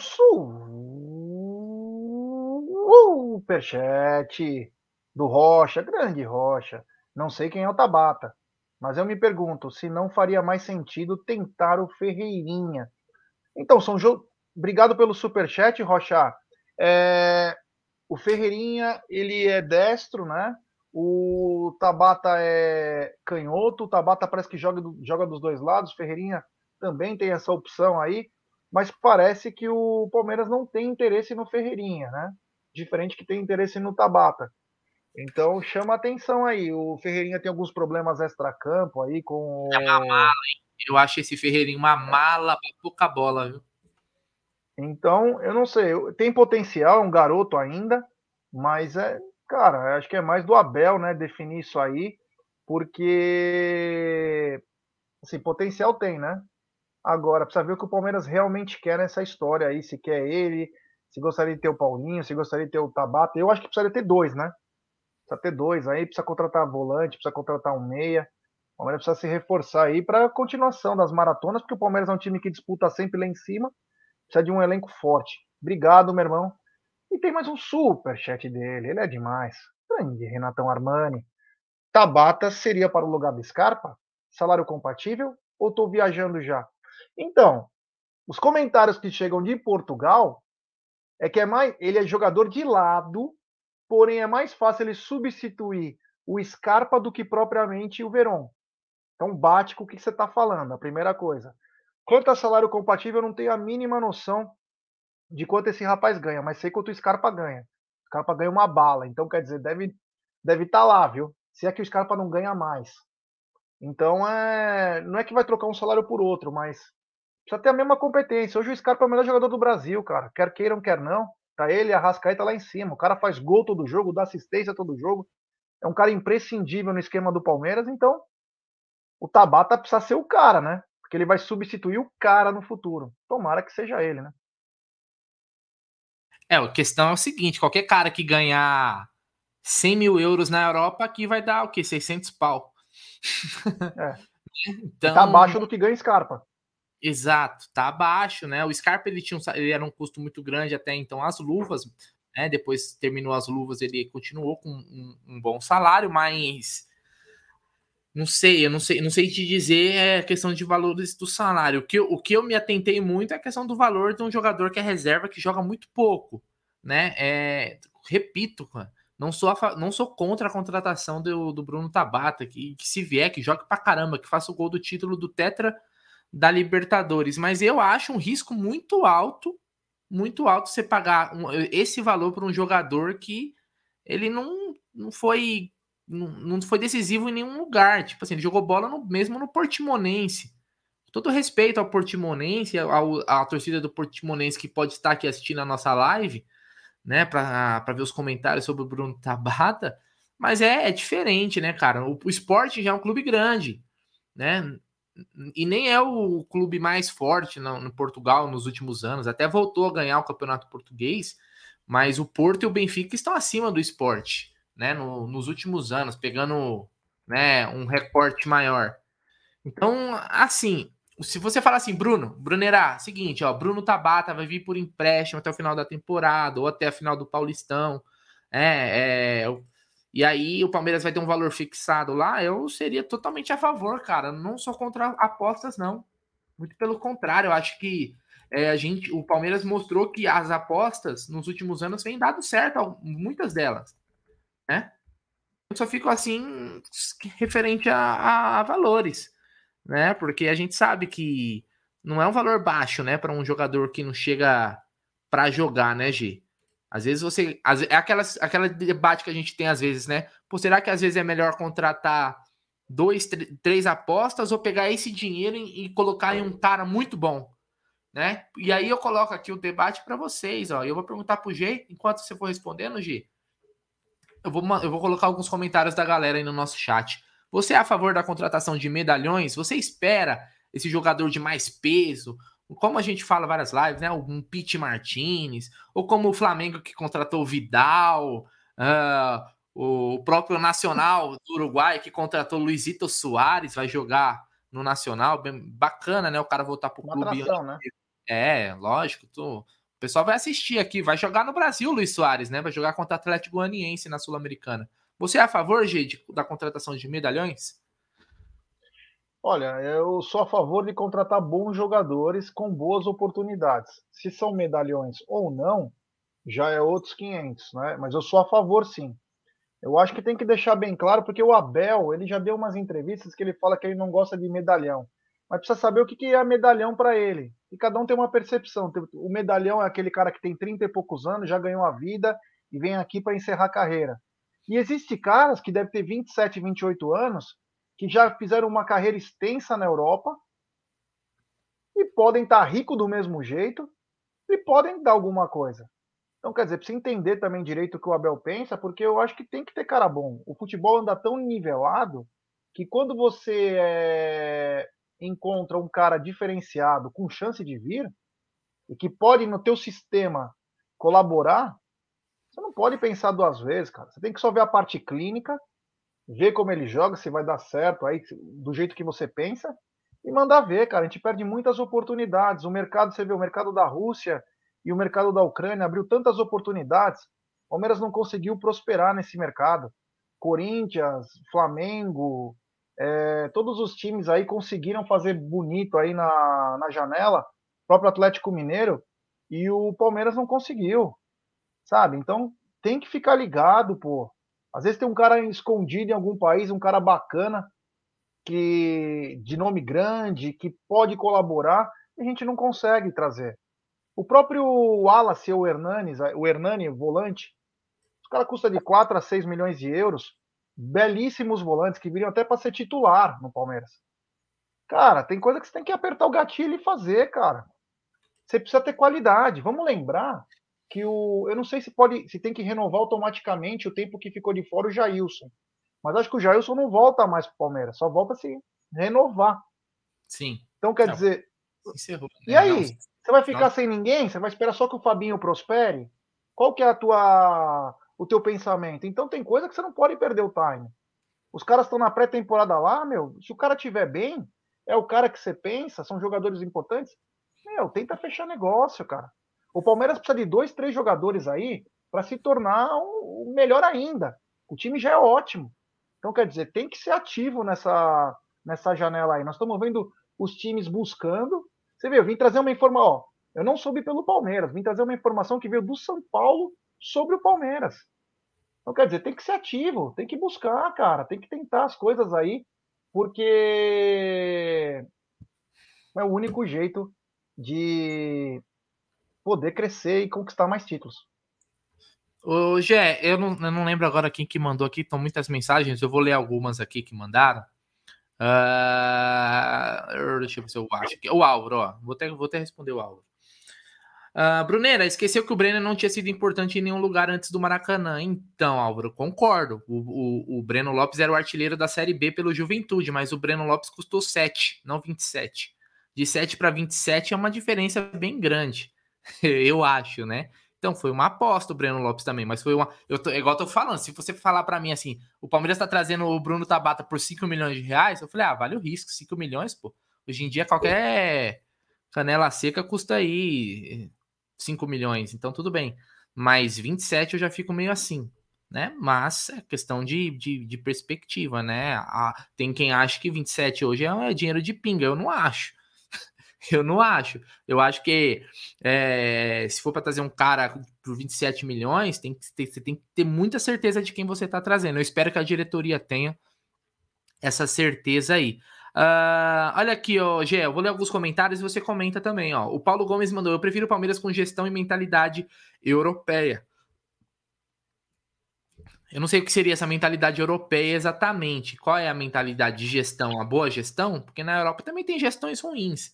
superchat do Rocha, grande Rocha. Não sei quem é o Tabata, mas eu me pergunto se não faria mais sentido tentar o Ferreirinha. Então, são jo... obrigado pelo superchat, Rocha. É... O Ferreirinha, ele é destro, né? O Tabata é canhoto, o Tabata parece que joga, joga dos dois lados, Ferreirinha também tem essa opção aí, mas parece que o Palmeiras não tem interesse no Ferreirinha, né? Diferente que tem interesse no Tabata. Então chama atenção aí. O Ferreirinha tem alguns problemas extra-campo aí com. É uma mala, hein? Eu acho esse Ferreirinha uma mala pra pouca bola, viu? Então, eu não sei. Tem potencial, é um garoto ainda, mas é, Cara, acho que é mais do Abel, né, definir isso aí, porque assim, potencial tem, né? Agora, precisa ver o que o Palmeiras realmente quer nessa história aí, se quer ele, se gostaria de ter o Paulinho, se gostaria de ter o Tabata. Eu acho que precisaria ter dois, né? Precisa ter dois aí, precisa contratar volante, precisa contratar um meia. O Palmeiras precisa se reforçar aí para a continuação das maratonas, porque o Palmeiras é um time que disputa sempre lá em cima, precisa de um elenco forte. Obrigado, meu irmão. E tem mais um super chat dele, ele é demais. Grande Renatão Armani. Tabata seria para o lugar do Scarpa? Salário compatível? Ou estou viajando já? Então, os comentários que chegam de Portugal é que é mais, ele é jogador de lado, porém é mais fácil ele substituir o Scarpa do que propriamente o Veron. Então bate com o que você está falando, a primeira coisa. Quanto a salário compatível, eu não tenho a mínima noção de quanto esse rapaz ganha, mas sei quanto o Scarpa ganha. O Scarpa ganha uma bala, então quer dizer, deve deve estar tá lá, viu? Se é que o Scarpa não ganha mais. Então é, não é que vai trocar um salário por outro, mas precisa ter a mesma competência. Hoje o Scarpa é o melhor jogador do Brasil, cara. Quer queiram, quer não. Tá ele a Rascaeta lá em cima. O cara faz gol todo jogo, dá assistência todo jogo. É um cara imprescindível no esquema do Palmeiras, então o Tabata precisa ser o cara, né? Porque ele vai substituir o cara no futuro. Tomara que seja ele, né? É, a questão é o seguinte: qualquer cara que ganhar 100 mil euros na Europa aqui vai dar o quê? 600 pau. É. *laughs* então, tá abaixo do que ganha Scarpa. Exato, tá abaixo, né? O Scarpa ele tinha um, ele era um custo muito grande até então as luvas, né? Depois terminou as luvas, ele continuou com um, um bom salário, mas não sei, eu não sei, não sei te dizer é questão de valores do salário. O que, eu, o que eu me atentei muito é a questão do valor de um jogador que é reserva, que joga muito pouco, né? É, repito, não sou, a, não sou contra a contratação do, do Bruno Tabata, que, que se vier, que jogue pra caramba, que faça o gol do título do Tetra da Libertadores. Mas eu acho um risco muito alto, muito alto você pagar um, esse valor para um jogador que ele não, não foi não, não foi decisivo em nenhum lugar. Tipo assim, ele jogou bola no, mesmo no Portimonense. Todo respeito ao Portimonense, ao, à torcida do Portimonense que pode estar aqui assistindo a nossa live, né, para ver os comentários sobre o Bruno Tabata, mas é, é diferente, né, cara? O, o esporte já é um clube grande, né? E nem é o clube mais forte no, no Portugal nos últimos anos, até voltou a ganhar o campeonato português, mas o Porto e o Benfica estão acima do esporte né, no, nos últimos anos, pegando né, um recorte maior. Então, assim, se você falar assim, Bruno, Brunerá, seguinte, ó, Bruno Tabata vai vir por empréstimo até o final da temporada ou até a final do Paulistão, é, é, e aí o Palmeiras vai ter um valor fixado lá, eu seria totalmente a favor, cara. Não sou contra apostas, não. Muito pelo contrário, eu acho que é, a gente, o Palmeiras mostrou que as apostas nos últimos anos vêm dado certo, muitas delas né? Eu só fico assim referente a, a, valores, né? Porque a gente sabe que não é um valor baixo, né, para um jogador que não chega para jogar, né, G? Às vezes você. É aquela, aquela debate que a gente tem às vezes, né? Pô, será que às vezes é melhor contratar dois, três apostas ou pegar esse dinheiro e, e, colocar em um cara muito bom, né? E aí eu coloco aqui o debate para vocês, ó. Eu vou perguntar pro G, enquanto você for respondendo, G. Eu vou, eu vou colocar alguns comentários da galera aí no nosso chat. Você é a favor da contratação de medalhões? Você espera esse jogador de mais peso? Como a gente fala várias lives, né? Um Pete Martinez, ou como o Flamengo que contratou o Vidal, uh, o próprio Nacional do Uruguai que contratou Luizito Soares, vai jogar no Nacional, bem bacana, né? O cara voltar pro Uma clube. Atração, né? É, lógico, tô, o pessoal vai assistir aqui, vai jogar no Brasil, Luiz Soares, né? Vai jogar contra o Atlético Goianiense na Sul-Americana. Você é a favor, gente, da contratação de medalhões? Olha, eu sou a favor de contratar bons jogadores com boas oportunidades. Se são medalhões ou não, já é outros 500, né? Mas eu sou a favor, sim. Eu acho que tem que deixar bem claro, porque o Abel, ele já deu umas entrevistas que ele fala que ele não gosta de medalhão mas precisa saber o que é medalhão para ele. E cada um tem uma percepção. O medalhão é aquele cara que tem 30 e poucos anos, já ganhou a vida e vem aqui para encerrar a carreira. E existe caras que devem ter 27, 28 anos, que já fizeram uma carreira extensa na Europa e podem estar tá rico do mesmo jeito e podem dar alguma coisa. Então, quer dizer, precisa entender também direito o que o Abel pensa, porque eu acho que tem que ter cara bom. O futebol anda tão nivelado que quando você é encontra um cara diferenciado com chance de vir e que pode no teu sistema colaborar, você não pode pensar duas vezes, cara. Você tem que só ver a parte clínica, ver como ele joga, se vai dar certo aí do jeito que você pensa e mandar ver, cara. A gente perde muitas oportunidades. O mercado, você vê, o mercado da Rússia e o mercado da Ucrânia abriu tantas oportunidades. O Palmeiras não conseguiu prosperar nesse mercado. Corinthians, Flamengo, é, todos os times aí conseguiram fazer bonito aí na, na janela, o próprio Atlético Mineiro, e o Palmeiras não conseguiu, sabe? Então tem que ficar ligado, pô. Às vezes tem um cara escondido em algum país, um cara bacana, que de nome grande, que pode colaborar, e a gente não consegue trazer. O próprio Wallace, o Hernanes, o Hernani, volante, o cara custa de 4 a 6 milhões de euros belíssimos volantes que viriam até para ser titular no Palmeiras. Cara, tem coisa que você tem que apertar o gatilho e fazer, cara. Você precisa ter qualidade. Vamos lembrar que o. Eu não sei se pode. se tem que renovar automaticamente o tempo que ficou de fora o Jailson. Mas acho que o Jailson não volta mais para o Palmeiras, só volta se renovar. Sim. Então quer dizer. Encerrou, né? E aí? Não, você vai ficar não. sem ninguém? Você vai esperar só que o Fabinho prospere? Qual que é a tua o teu pensamento. Então tem coisa que você não pode perder o time. Os caras estão na pré-temporada lá, meu. Se o cara tiver bem, é o cara que você pensa, são jogadores importantes. Meu, tenta fechar negócio, cara. O Palmeiras precisa de dois, três jogadores aí para se tornar um, um melhor ainda. O time já é ótimo. Então, quer dizer, tem que ser ativo nessa, nessa janela aí. Nós estamos vendo os times buscando. Você viu, eu vim trazer uma informação. Ó, Eu não soube pelo Palmeiras, vim trazer uma informação que veio do São Paulo sobre o Palmeiras. Então, quer dizer, tem que ser ativo, tem que buscar, cara, tem que tentar as coisas aí, porque é o único jeito de poder crescer e conquistar mais títulos. Ô, Gé, eu não, eu não lembro agora quem que mandou aqui, estão muitas mensagens, eu vou ler algumas aqui que mandaram. Uh, deixa eu ver se eu acho. O Álvaro, ó. Vou até, vou até responder o Álvaro. Uh, Brunera, esqueceu que o Breno não tinha sido importante em nenhum lugar antes do Maracanã. Então, Álvaro, concordo. O, o, o Breno Lopes era o artilheiro da Série B pelo Juventude, mas o Breno Lopes custou 7, não 27. De 7 para 27 é uma diferença bem grande, *laughs* eu acho, né? Então foi uma aposta o Breno Lopes também, mas foi uma. Eu tô, igual eu tô falando, se você falar para mim assim, o Palmeiras tá trazendo o Bruno Tabata por 5 milhões de reais, eu falei, ah, vale o risco, 5 milhões, pô. Hoje em dia qualquer canela seca custa aí 5 milhões, então tudo bem. Mas 27 eu já fico meio assim, né? Mas é questão de, de, de perspectiva, né? Tem quem acha que 27 hoje é, é dinheiro de pinga, eu não acho. *laughs* Eu não acho. Eu acho que é, se for para trazer um cara por 27 milhões, tem que ter, você tem que ter muita certeza de quem você está trazendo. Eu espero que a diretoria tenha essa certeza aí. Uh, olha aqui, ó, Gé, eu vou ler alguns comentários e você comenta também, ó. O Paulo Gomes mandou: Eu prefiro Palmeiras com gestão e mentalidade europeia. Eu não sei o que seria essa mentalidade europeia exatamente. Qual é a mentalidade de gestão? A boa gestão? Porque na Europa também tem gestões ruins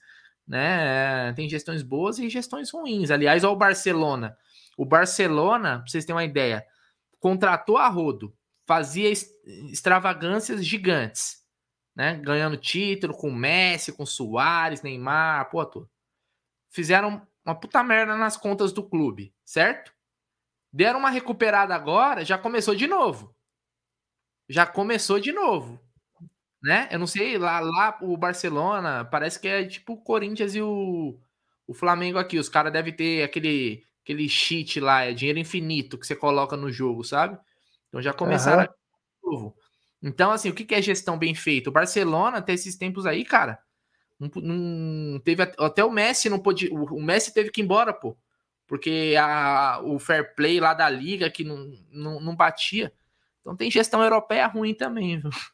né? Tem gestões boas e gestões ruins. Aliás, olha o Barcelona. O Barcelona, pra vocês terem uma ideia, contratou a Rodo, fazia extravagâncias gigantes, né? Ganhando título com Messi, com Soares, Neymar, pô, tô. Fizeram uma puta merda nas contas do clube, certo? Deram uma recuperada agora, já começou de novo. Já começou de novo né? Eu não sei, lá, lá o Barcelona parece que é tipo o Corinthians e o, o Flamengo aqui. Os caras devem ter aquele, aquele cheat lá, é dinheiro infinito que você coloca no jogo, sabe? Então já começaram uhum. novo. Então, assim, o que é gestão bem feita? O Barcelona, até esses tempos aí, cara, não, não teve até o Messi não pôde. O, Messi teve que ir embora, pô. Porque a, o fair play lá da liga que não, não, não batia. Então tem gestão europeia ruim também, viu? *laughs*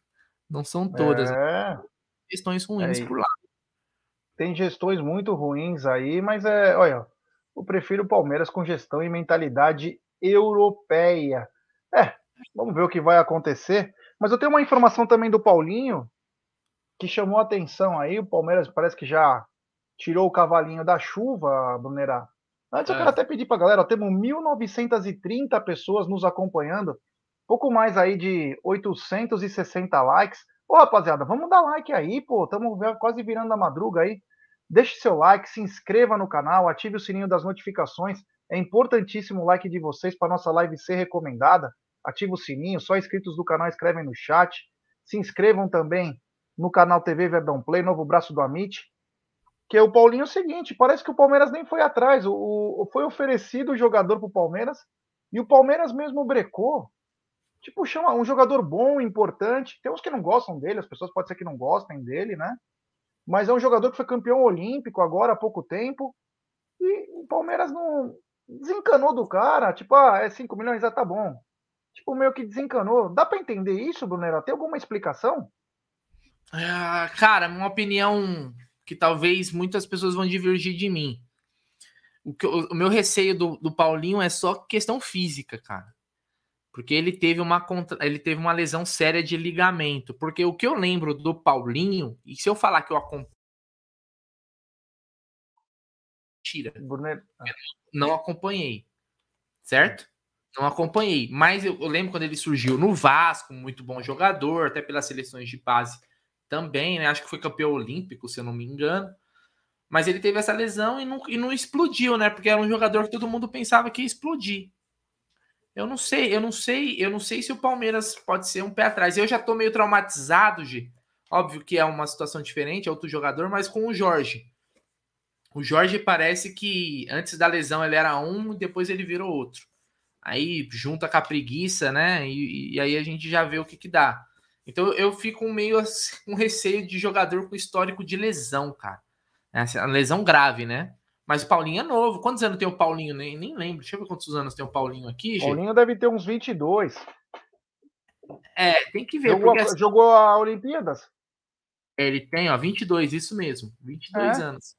Não são todas. É... Questões ruins é... por lá. Tem gestões muito ruins aí, mas é, olha, eu prefiro o Palmeiras com gestão e mentalidade europeia. É, vamos ver o que vai acontecer. Mas eu tenho uma informação também do Paulinho que chamou a atenção aí. O Palmeiras parece que já tirou o cavalinho da chuva, Brunera. Antes é. eu quero até pedir para a galera, temos 1.930 pessoas nos acompanhando pouco mais aí de 860 likes. Ô, rapaziada, vamos dar like aí, pô. Estamos quase virando a madruga aí. Deixe seu like, se inscreva no canal, ative o sininho das notificações. É importantíssimo o like de vocês para nossa live ser recomendada. Ative o sininho, só inscritos do canal escrevem no chat. Se inscrevam também no canal TV Verdão Play, novo braço do Amit. Que é o Paulinho é o seguinte, parece que o Palmeiras nem foi atrás. O, o foi oferecido o jogador para o Palmeiras e o Palmeiras mesmo brecou tipo, chama um jogador bom, importante. Tem uns que não gostam dele, as pessoas pode ser que não gostem dele, né? Mas é um jogador que foi campeão olímpico agora há pouco tempo. E o Palmeiras não desencanou do cara. Tipo, ah, é 5 milhões, ah, tá bom. Tipo, meio que desencanou. Dá para entender isso, Brunera? Tem alguma explicação? Ah, cara, uma opinião que talvez muitas pessoas vão divergir de mim. O, que, o, o meu receio do, do Paulinho é só questão física, cara porque ele teve uma contra... ele teve uma lesão séria de ligamento. Porque o que eu lembro do Paulinho, e se eu falar que eu acompanho. Tira. Não acompanhei. Certo? Não acompanhei. Mas eu, eu, lembro quando ele surgiu no Vasco, muito bom jogador, até pelas seleções de base também, né? Acho que foi campeão olímpico, se eu não me engano. Mas ele teve essa lesão e não, e não explodiu, né? Porque era um jogador que todo mundo pensava que ia explodir. Eu não sei, eu não sei, eu não sei se o Palmeiras pode ser um pé atrás. Eu já tô meio traumatizado, Gi. Óbvio que é uma situação diferente, é outro jogador, mas com o Jorge. O Jorge parece que antes da lesão ele era um, depois ele virou outro. Aí junta com a preguiça, né? E, e aí a gente já vê o que que dá. Então eu fico meio *laughs* com receio de jogador com histórico de lesão, cara. Essa lesão grave, né? Mas o Paulinho é novo. Quantos anos tem o Paulinho? Nem, nem lembro. Deixa eu ver quantos anos tem o Paulinho aqui, gente. Paulinho deve ter uns 22. É, tem que ver. Jogou, porque... jogou a Olimpíadas? Ele tem, ó, 22, isso mesmo. 22 é. anos.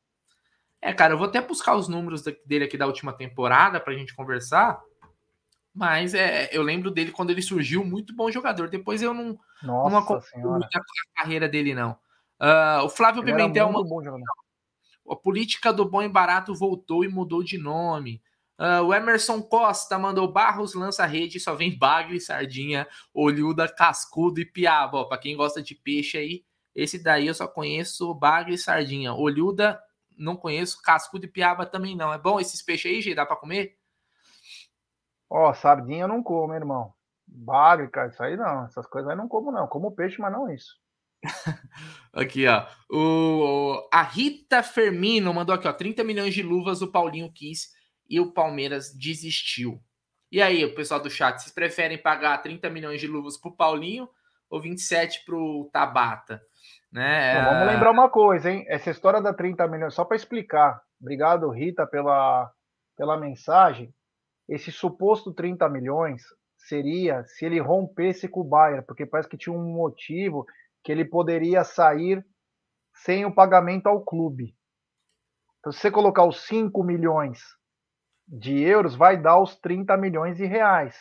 É, cara, eu vou até buscar os números dele aqui da última temporada pra gente conversar. Mas é, eu lembro dele quando ele surgiu, muito bom jogador. Depois eu não, Nossa não acompanho a carreira dele, não. Uh, o Flávio ele Pimentel. Jogador. A política do bom e barato voltou e mudou de nome. Uh, o Emerson Costa mandou Barros lança rede, só vem bagre, sardinha, olhuda, cascudo e piaba. Para quem gosta de peixe aí, esse daí eu só conheço bagre e sardinha. Olhuda, não conheço. Cascudo e piaba também não. É bom esses peixes aí, Gê? Dá para comer? Ó, sardinha eu não como, irmão. Bagre, cara, isso aí não. Essas coisas aí não como, não. Como peixe, mas não isso. *laughs* aqui, ó. O, a Rita Fermino mandou aqui, ó. 30 milhões de luvas o Paulinho quis e o Palmeiras desistiu. E aí, o pessoal do chat, vocês preferem pagar 30 milhões de luvas pro Paulinho ou 27 pro Tabata? Né? Vamos lembrar uma coisa, hein? Essa história da 30 milhões, só para explicar. Obrigado, Rita, pela, pela mensagem. Esse suposto 30 milhões seria se ele rompesse com o Bayern, porque parece que tinha um motivo que ele poderia sair sem o pagamento ao clube. Então, se você colocar os 5 milhões de euros, vai dar os 30 milhões de reais.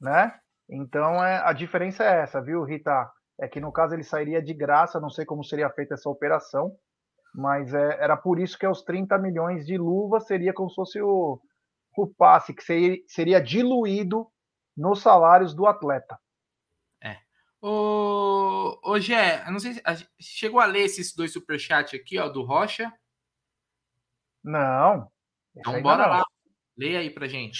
Né? Então, é, a diferença é essa, viu, Rita? É que no caso ele sairia de graça, não sei como seria feita essa operação, mas é, era por isso que os 30 milhões de luva seria como se fosse o, o passe, que seria, diluído nos salários do atleta. Ô, ô Gé, não sei se chegou a ler esses dois superchats aqui, ó, do Rocha. Não. Então bora não. lá. Leia aí pra gente.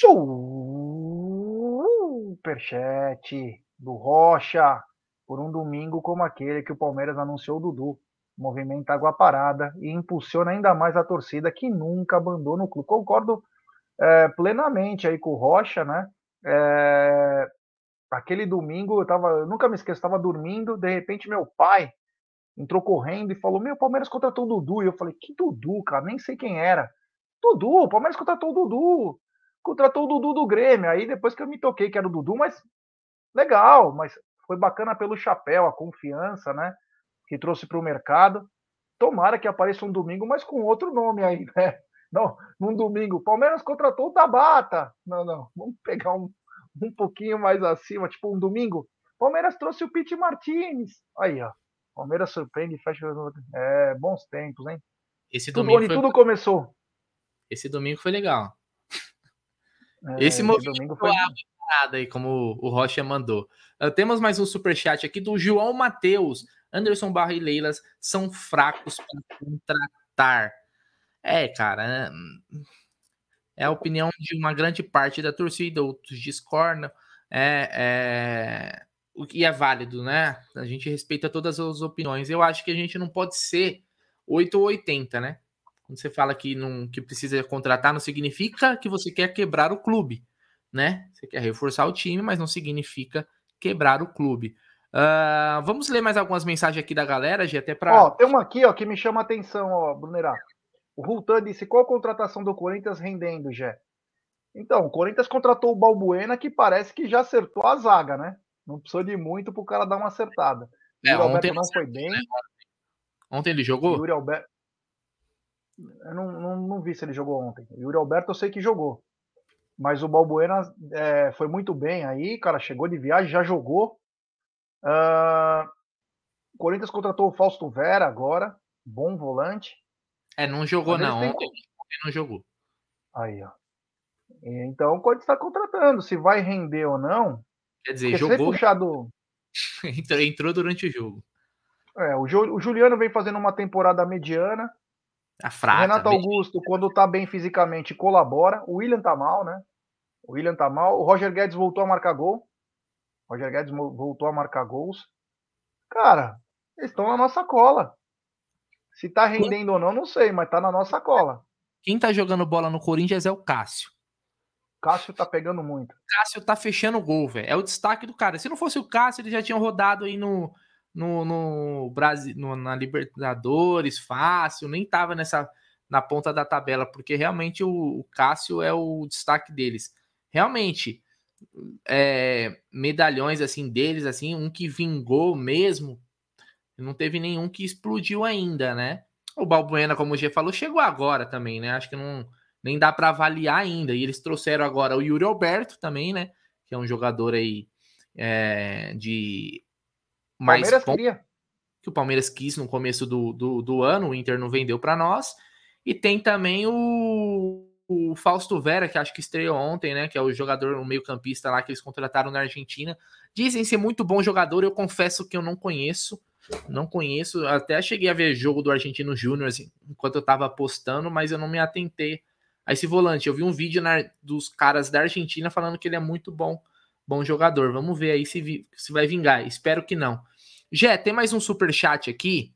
Superchat do Rocha por um domingo como aquele que o Palmeiras anunciou o Dudu. Movimenta água parada e impulsiona ainda mais a torcida que nunca abandona o clube. Concordo é, plenamente aí com o Rocha, né? É, aquele domingo, eu tava, eu nunca me esqueço, estava dormindo, de repente meu pai entrou correndo e falou: Meu, Palmeiras contratou o Dudu. E eu falei: Que Dudu, cara? Nem sei quem era. Dudu, o Palmeiras contratou o Dudu. Contratou o Dudu do Grêmio. Aí depois que eu me toquei que era o Dudu, mas legal, mas foi bacana pelo chapéu, a confiança, né? Que trouxe para o mercado. Tomara que apareça um domingo, mas com outro nome aí, *laughs* né? Não, num domingo, Palmeiras contratou o Tabata. Não, não, vamos pegar um, um pouquinho mais acima, tipo um domingo, Palmeiras trouxe o Pete Martinez. Aí, ó. Palmeiras surpreende e fecha. É, bons tempos, hein? Esse domingo. Onde foi... tudo começou. Esse domingo foi legal. É, esse, domingo foi nada aí, como o Rocha mandou. Uh, temos mais um super chat aqui do João Matheus. Anderson Barra e Leilas são fracos para contratar. É, cara. É a opinião de uma grande parte da torcida, outros discordam. É, é, o que é válido, né? A gente respeita todas as opiniões. Eu acho que a gente não pode ser 8 ou 80, né? Quando você fala que, não, que precisa contratar, não significa que você quer quebrar o clube, né? Você quer reforçar o time, mas não significa quebrar o clube. Uh, vamos ler mais algumas mensagens aqui da galera, G, até para. Ó, tem uma aqui ó, que me chama a atenção, ó, Brunerá. O Hultan disse: qual a contratação do Corinthians rendendo, Jé? Então, o Corinthians contratou o Balbuena, que parece que já acertou a zaga, né? Não precisou de muito para o cara dar uma acertada. É, ontem não foi bem. Né? Ontem ele jogou? Yuri Alberto. Eu não, não, não, vi se ele jogou ontem. Yuri Alberto eu sei que jogou. Mas o Balbuena é, foi muito bem aí, cara. Chegou de viagem, já jogou. Uh, o Corinthians contratou o Fausto Vera agora, bom volante. É, não jogou não. Tem... Ontem, não jogou. Aí, ó. Então, quando está contratando, se vai render ou não. Quer dizer, jogou. Puxado... *laughs* Entrou durante o jogo. É, o, o Juliano vem fazendo uma temporada mediana. A fraca, o Renato Augusto, quando tá bem fisicamente, colabora. O William tá mal, né? O William tá mal. O Roger Guedes voltou a marcar gol. O Roger Guedes voltou a marcar gols. Cara, eles estão na nossa cola. Se tá rendendo ou não, não sei, mas tá na nossa cola. Quem tá jogando bola no Corinthians é o Cássio. Cássio tá pegando muito. Cássio tá fechando o gol, velho. É o destaque do cara. Se não fosse o Cássio, eles já tinham rodado aí no, no, no Brasil, no, na Libertadores, fácil, nem tava nessa, na ponta da tabela, porque realmente o, o Cássio é o destaque deles. Realmente, é, medalhões assim deles, assim, um que vingou mesmo, não teve nenhum que explodiu ainda, né? O Balbuena, como o G falou, chegou agora também, né? Acho que não nem dá para avaliar ainda. E eles trouxeram agora o Yuri Alberto também, né? Que é um jogador aí é, de mais Palmeiras queria. que o Palmeiras quis no começo do, do, do ano, o Inter não vendeu para nós. E tem também o, o Fausto Vera, que acho que estreou ontem, né? Que é o jogador, o meio-campista lá que eles contrataram na Argentina. Dizem ser muito bom jogador, eu confesso que eu não conheço. Não conheço, até cheguei a ver jogo do Argentino Júnior assim, enquanto eu tava apostando, mas eu não me atentei a esse volante. Eu vi um vídeo na, dos caras da Argentina falando que ele é muito bom, bom jogador. Vamos ver aí se, se vai vingar. Espero que não. Jé, tem mais um super chat aqui,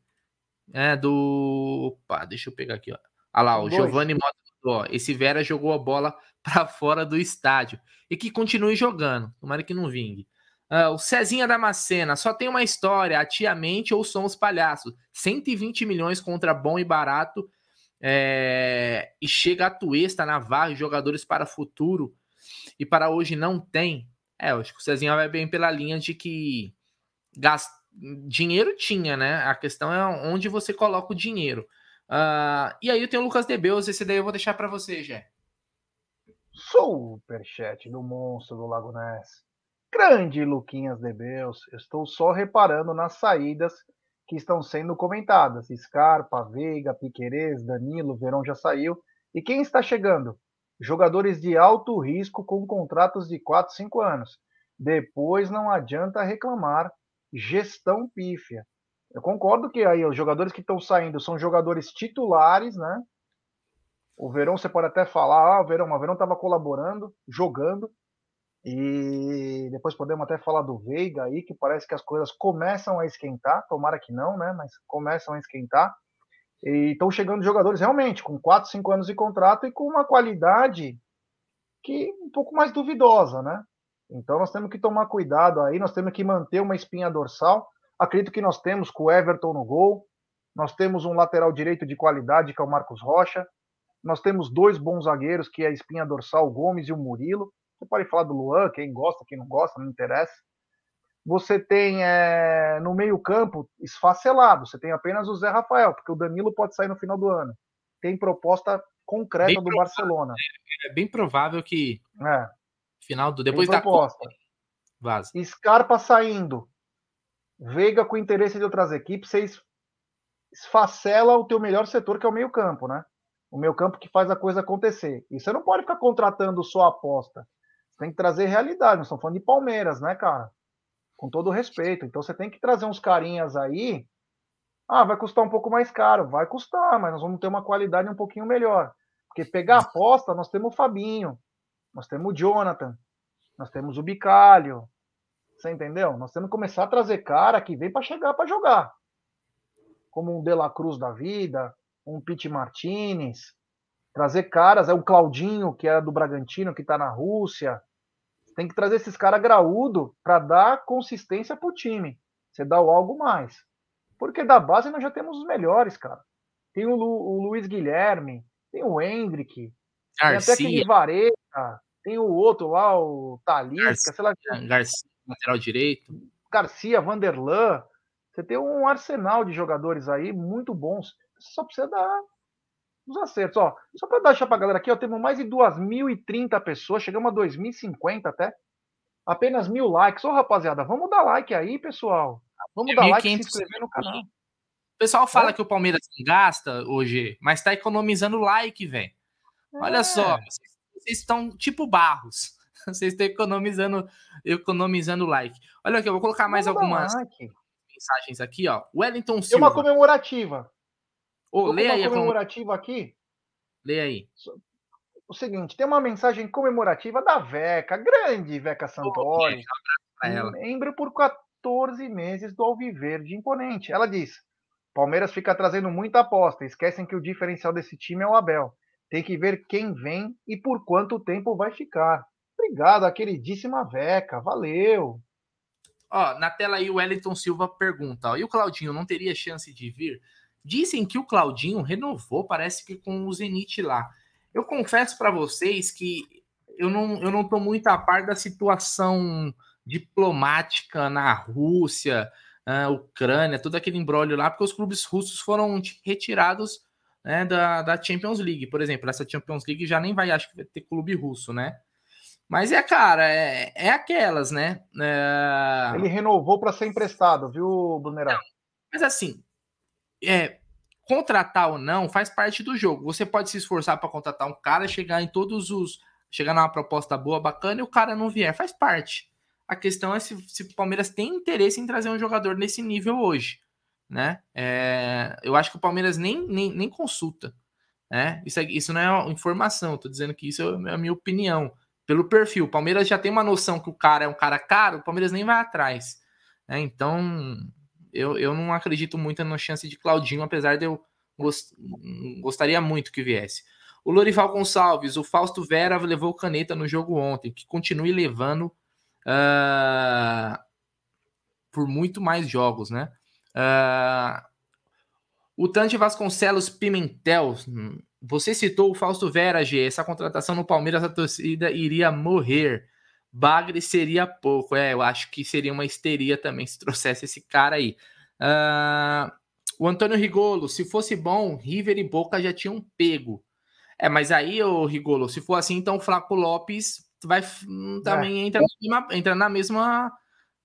é do, opa, deixa eu pegar aqui, ó. Olha lá, o Giovanni Mota, ó, esse Vera jogou a bola para fora do estádio e que continue jogando. Tomara que não vingue. Uh, o Cezinha Damascena, só tem uma história, a Tia Mente ou São os Palhaços. 120 milhões contra bom e barato. É... E chega a Tuesta, Navarro, jogadores para futuro. E para hoje não tem. É, eu acho que o Cezinha vai bem pela linha de que gast... dinheiro tinha, né? A questão é onde você coloca o dinheiro. Uh, e aí eu tenho o Lucas Debeus, esse daí eu vou deixar para você, Jé. Superchat do monstro do Lago Ness. Grande Luquinhas de Beus, estou só reparando nas saídas que estão sendo comentadas. Scarpa, Veiga, Piquerez, Danilo, Verão já saiu. E quem está chegando? Jogadores de alto risco com contratos de 4, 5 anos. Depois não adianta reclamar. Gestão pífia. Eu concordo que aí os jogadores que estão saindo são jogadores titulares, né? O Verão, você pode até falar, ah, o Verão, o Verão estava colaborando, jogando, e depois podemos até falar do Veiga aí, que parece que as coisas começam a esquentar, tomara que não, né? Mas começam a esquentar. E estão chegando jogadores realmente com 4, 5 anos de contrato e com uma qualidade que um pouco mais duvidosa, né? Então nós temos que tomar cuidado aí, nós temos que manter uma espinha dorsal. Acredito que nós temos com o Everton no gol, nós temos um lateral direito de qualidade, que é o Marcos Rocha, nós temos dois bons zagueiros, que é a espinha dorsal, o Gomes e o Murilo. Você pode falar do Luan, quem gosta, quem não gosta, não interessa. Você tem é, no meio-campo esfacelado, você tem apenas o Zé Rafael, porque o Danilo pode sair no final do ano. Tem proposta concreta bem do provável, Barcelona. É, é, bem provável que é. final do depois da proposta. Vaza. Scarpa saindo. Veiga com interesse de outras equipes, você esfacela o teu melhor setor, que é o meio-campo, né? O meio-campo que faz a coisa acontecer. E você não pode ficar contratando só aposta tem que trazer realidade. Nós estamos falando de Palmeiras, né, cara? Com todo respeito. Então você tem que trazer uns carinhas aí. Ah, vai custar um pouco mais caro. Vai custar, mas nós vamos ter uma qualidade um pouquinho melhor. Porque pegar aposta, nós temos o Fabinho, nós temos o Jonathan, nós temos o Bicalho. Você entendeu? Nós temos que começar a trazer cara que vem para chegar para jogar. Como um De La Cruz da vida, um Pete Martinez, trazer caras, é o Claudinho, que é do Bragantino, que está na Rússia, tem que trazer esses caras graúdo para dar consistência pro time. Você dá o algo mais. Porque da base nós já temos os melhores, cara. Tem o, Lu, o Luiz Guilherme, tem o Hendrick, Garcia. tem até aquele Vareta, tem o outro lá, o Talisca, sei lá. Garcia, lateral direito. Garcia, Vanderlan. Você tem um arsenal de jogadores aí muito bons. Você só precisa dar os acertos. Ó, só para deixar para a galera aqui, ó, temos mais de 2.030 pessoas, chegamos a 2.050 até. Apenas mil likes. Ô, rapaziada, vamos dar like aí, pessoal. Vamos dar like e se inscrever no canal. O pessoal fala é? que o Palmeiras gasta hoje, mas tá economizando like, velho. Olha é. só, vocês, vocês estão tipo barros. *laughs* Vocês estão economizando, economizando like. Olha aqui, eu vou colocar mais Vamos algumas like. mensagens aqui, ó. Wellington Silva. Tem uma comemorativa. Ô, lê aí. comemorativa aqui. Lê aí. O seguinte, tem uma mensagem comemorativa da Veca, grande Veca Santoro, membro por 14 meses do Alviverde Imponente. Ela diz: Palmeiras fica trazendo muita aposta, esquecem que o diferencial desse time é o Abel. Tem que ver quem vem e por quanto tempo vai ficar. Obrigado, a queridíssima Veca, valeu. Ó, na tela aí o Wellington Silva pergunta: ó, e o Claudinho não teria chance de vir? Dizem que o Claudinho renovou, parece que com o Zenit lá. Eu confesso para vocês que eu não, eu não tô muito a par da situação diplomática na Rússia, uh, Ucrânia, todo aquele embrólio lá, porque os clubes russos foram retirados né, da, da Champions League, por exemplo. Essa Champions League já nem vai, acho que vai ter clube russo, né? Mas é, cara, é, é aquelas, né? É... Ele renovou para ser emprestado, viu, Brunerão? Mas assim, é, contratar ou não faz parte do jogo. Você pode se esforçar para contratar um cara, chegar em todos os. chegar numa proposta boa, bacana, e o cara não vier. Faz parte. A questão é se, se o Palmeiras tem interesse em trazer um jogador nesse nível hoje. Né? É, eu acho que o Palmeiras nem, nem, nem consulta. Né? Isso, é, isso não é informação, estou dizendo que isso é a minha opinião pelo perfil. O Palmeiras já tem uma noção que o cara é um cara caro, o Palmeiras nem vai atrás. Né? Então, eu, eu não acredito muito na chance de Claudinho, apesar de eu gost, gostaria muito que viesse. O Lorival Gonçalves, o Fausto Vera levou caneta no jogo ontem, que continue levando uh, por muito mais jogos, né? Uh, o Tante Vasconcelos Pimentel, você citou o Fausto Vera, G. Essa contratação no Palmeiras, a torcida iria morrer. Bagre seria pouco. É, eu acho que seria uma histeria também se *laughs* trouxesse esse cara aí. Uh, o Antônio Rigolo, se fosse bom, River e Boca já tinham pego. É, mas aí, o Rigolo, se for assim, então o Flaco Lopes vai hum, também é. entra, na, entra na mesma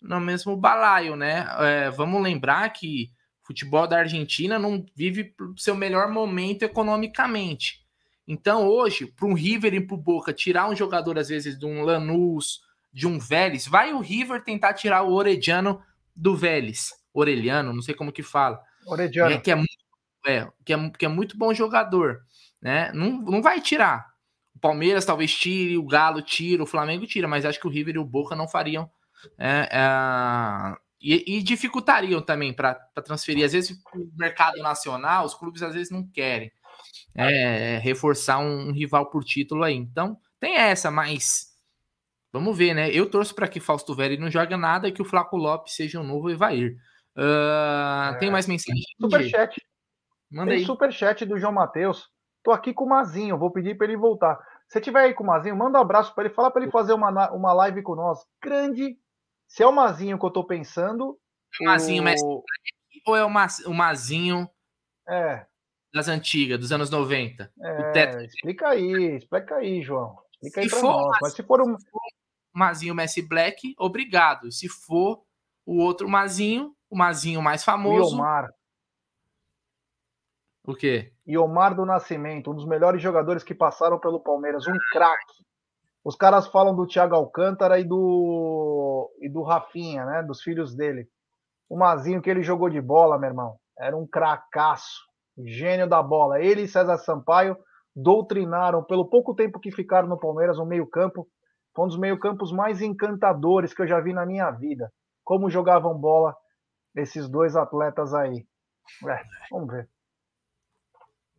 no mesmo balaio, né? É, vamos lembrar que futebol da Argentina não vive seu melhor momento economicamente. Então, hoje, para um River e para o Boca tirar um jogador, às vezes, de um Lanús, de um Vélez, vai o River tentar tirar o Orediano do Vélez. Orelhano, não sei como que fala. Orediano. É, que, é, é, que, é, que é muito bom jogador. Né? Não, não vai tirar. O Palmeiras talvez tire, o Galo tira, o Flamengo tira, mas acho que o River e o Boca não fariam é, é, e, e dificultariam também para transferir. Às vezes, o mercado nacional, os clubes às vezes não querem é, reforçar um, um, rival por título aí. Então, tem essa, mas vamos ver, né? Eu torço para que Fausto Velli não jogue nada e que o Flaco Lopes seja um novo Evair. Uh, é, tem mais mensagem? Superchat. Manda tem aí. superchat do João Matheus. Tô aqui com o Mazinho, vou pedir para ele voltar. Se tiver aí com o Mazinho, manda um abraço para ele, fala para ele fazer uma, uma live com nós. Grande se é o Mazinho que eu tô pensando. É o Mazinho o... Messi ou é o, Ma... o Mazinho é. Das antigas, dos anos 90? É, explica aí, explica aí, João. Explica se aí pra nós. Mas, Mas se for um. Mazinho Messi Black, obrigado. Se for o outro Mazinho, o Mazinho mais famoso. O Iomar. O quê? Iomar do Nascimento, um dos melhores jogadores que passaram pelo Palmeiras, um craque. Os caras falam do Thiago Alcântara e do e do Rafinha, né? Dos filhos dele. O Mazinho que ele jogou de bola, meu irmão, era um cracaço, gênio da bola. Ele e César Sampaio doutrinaram pelo pouco tempo que ficaram no Palmeiras no meio-campo, foi um dos meio-campos mais encantadores que eu já vi na minha vida. Como jogavam bola esses dois atletas aí. É, vamos ver.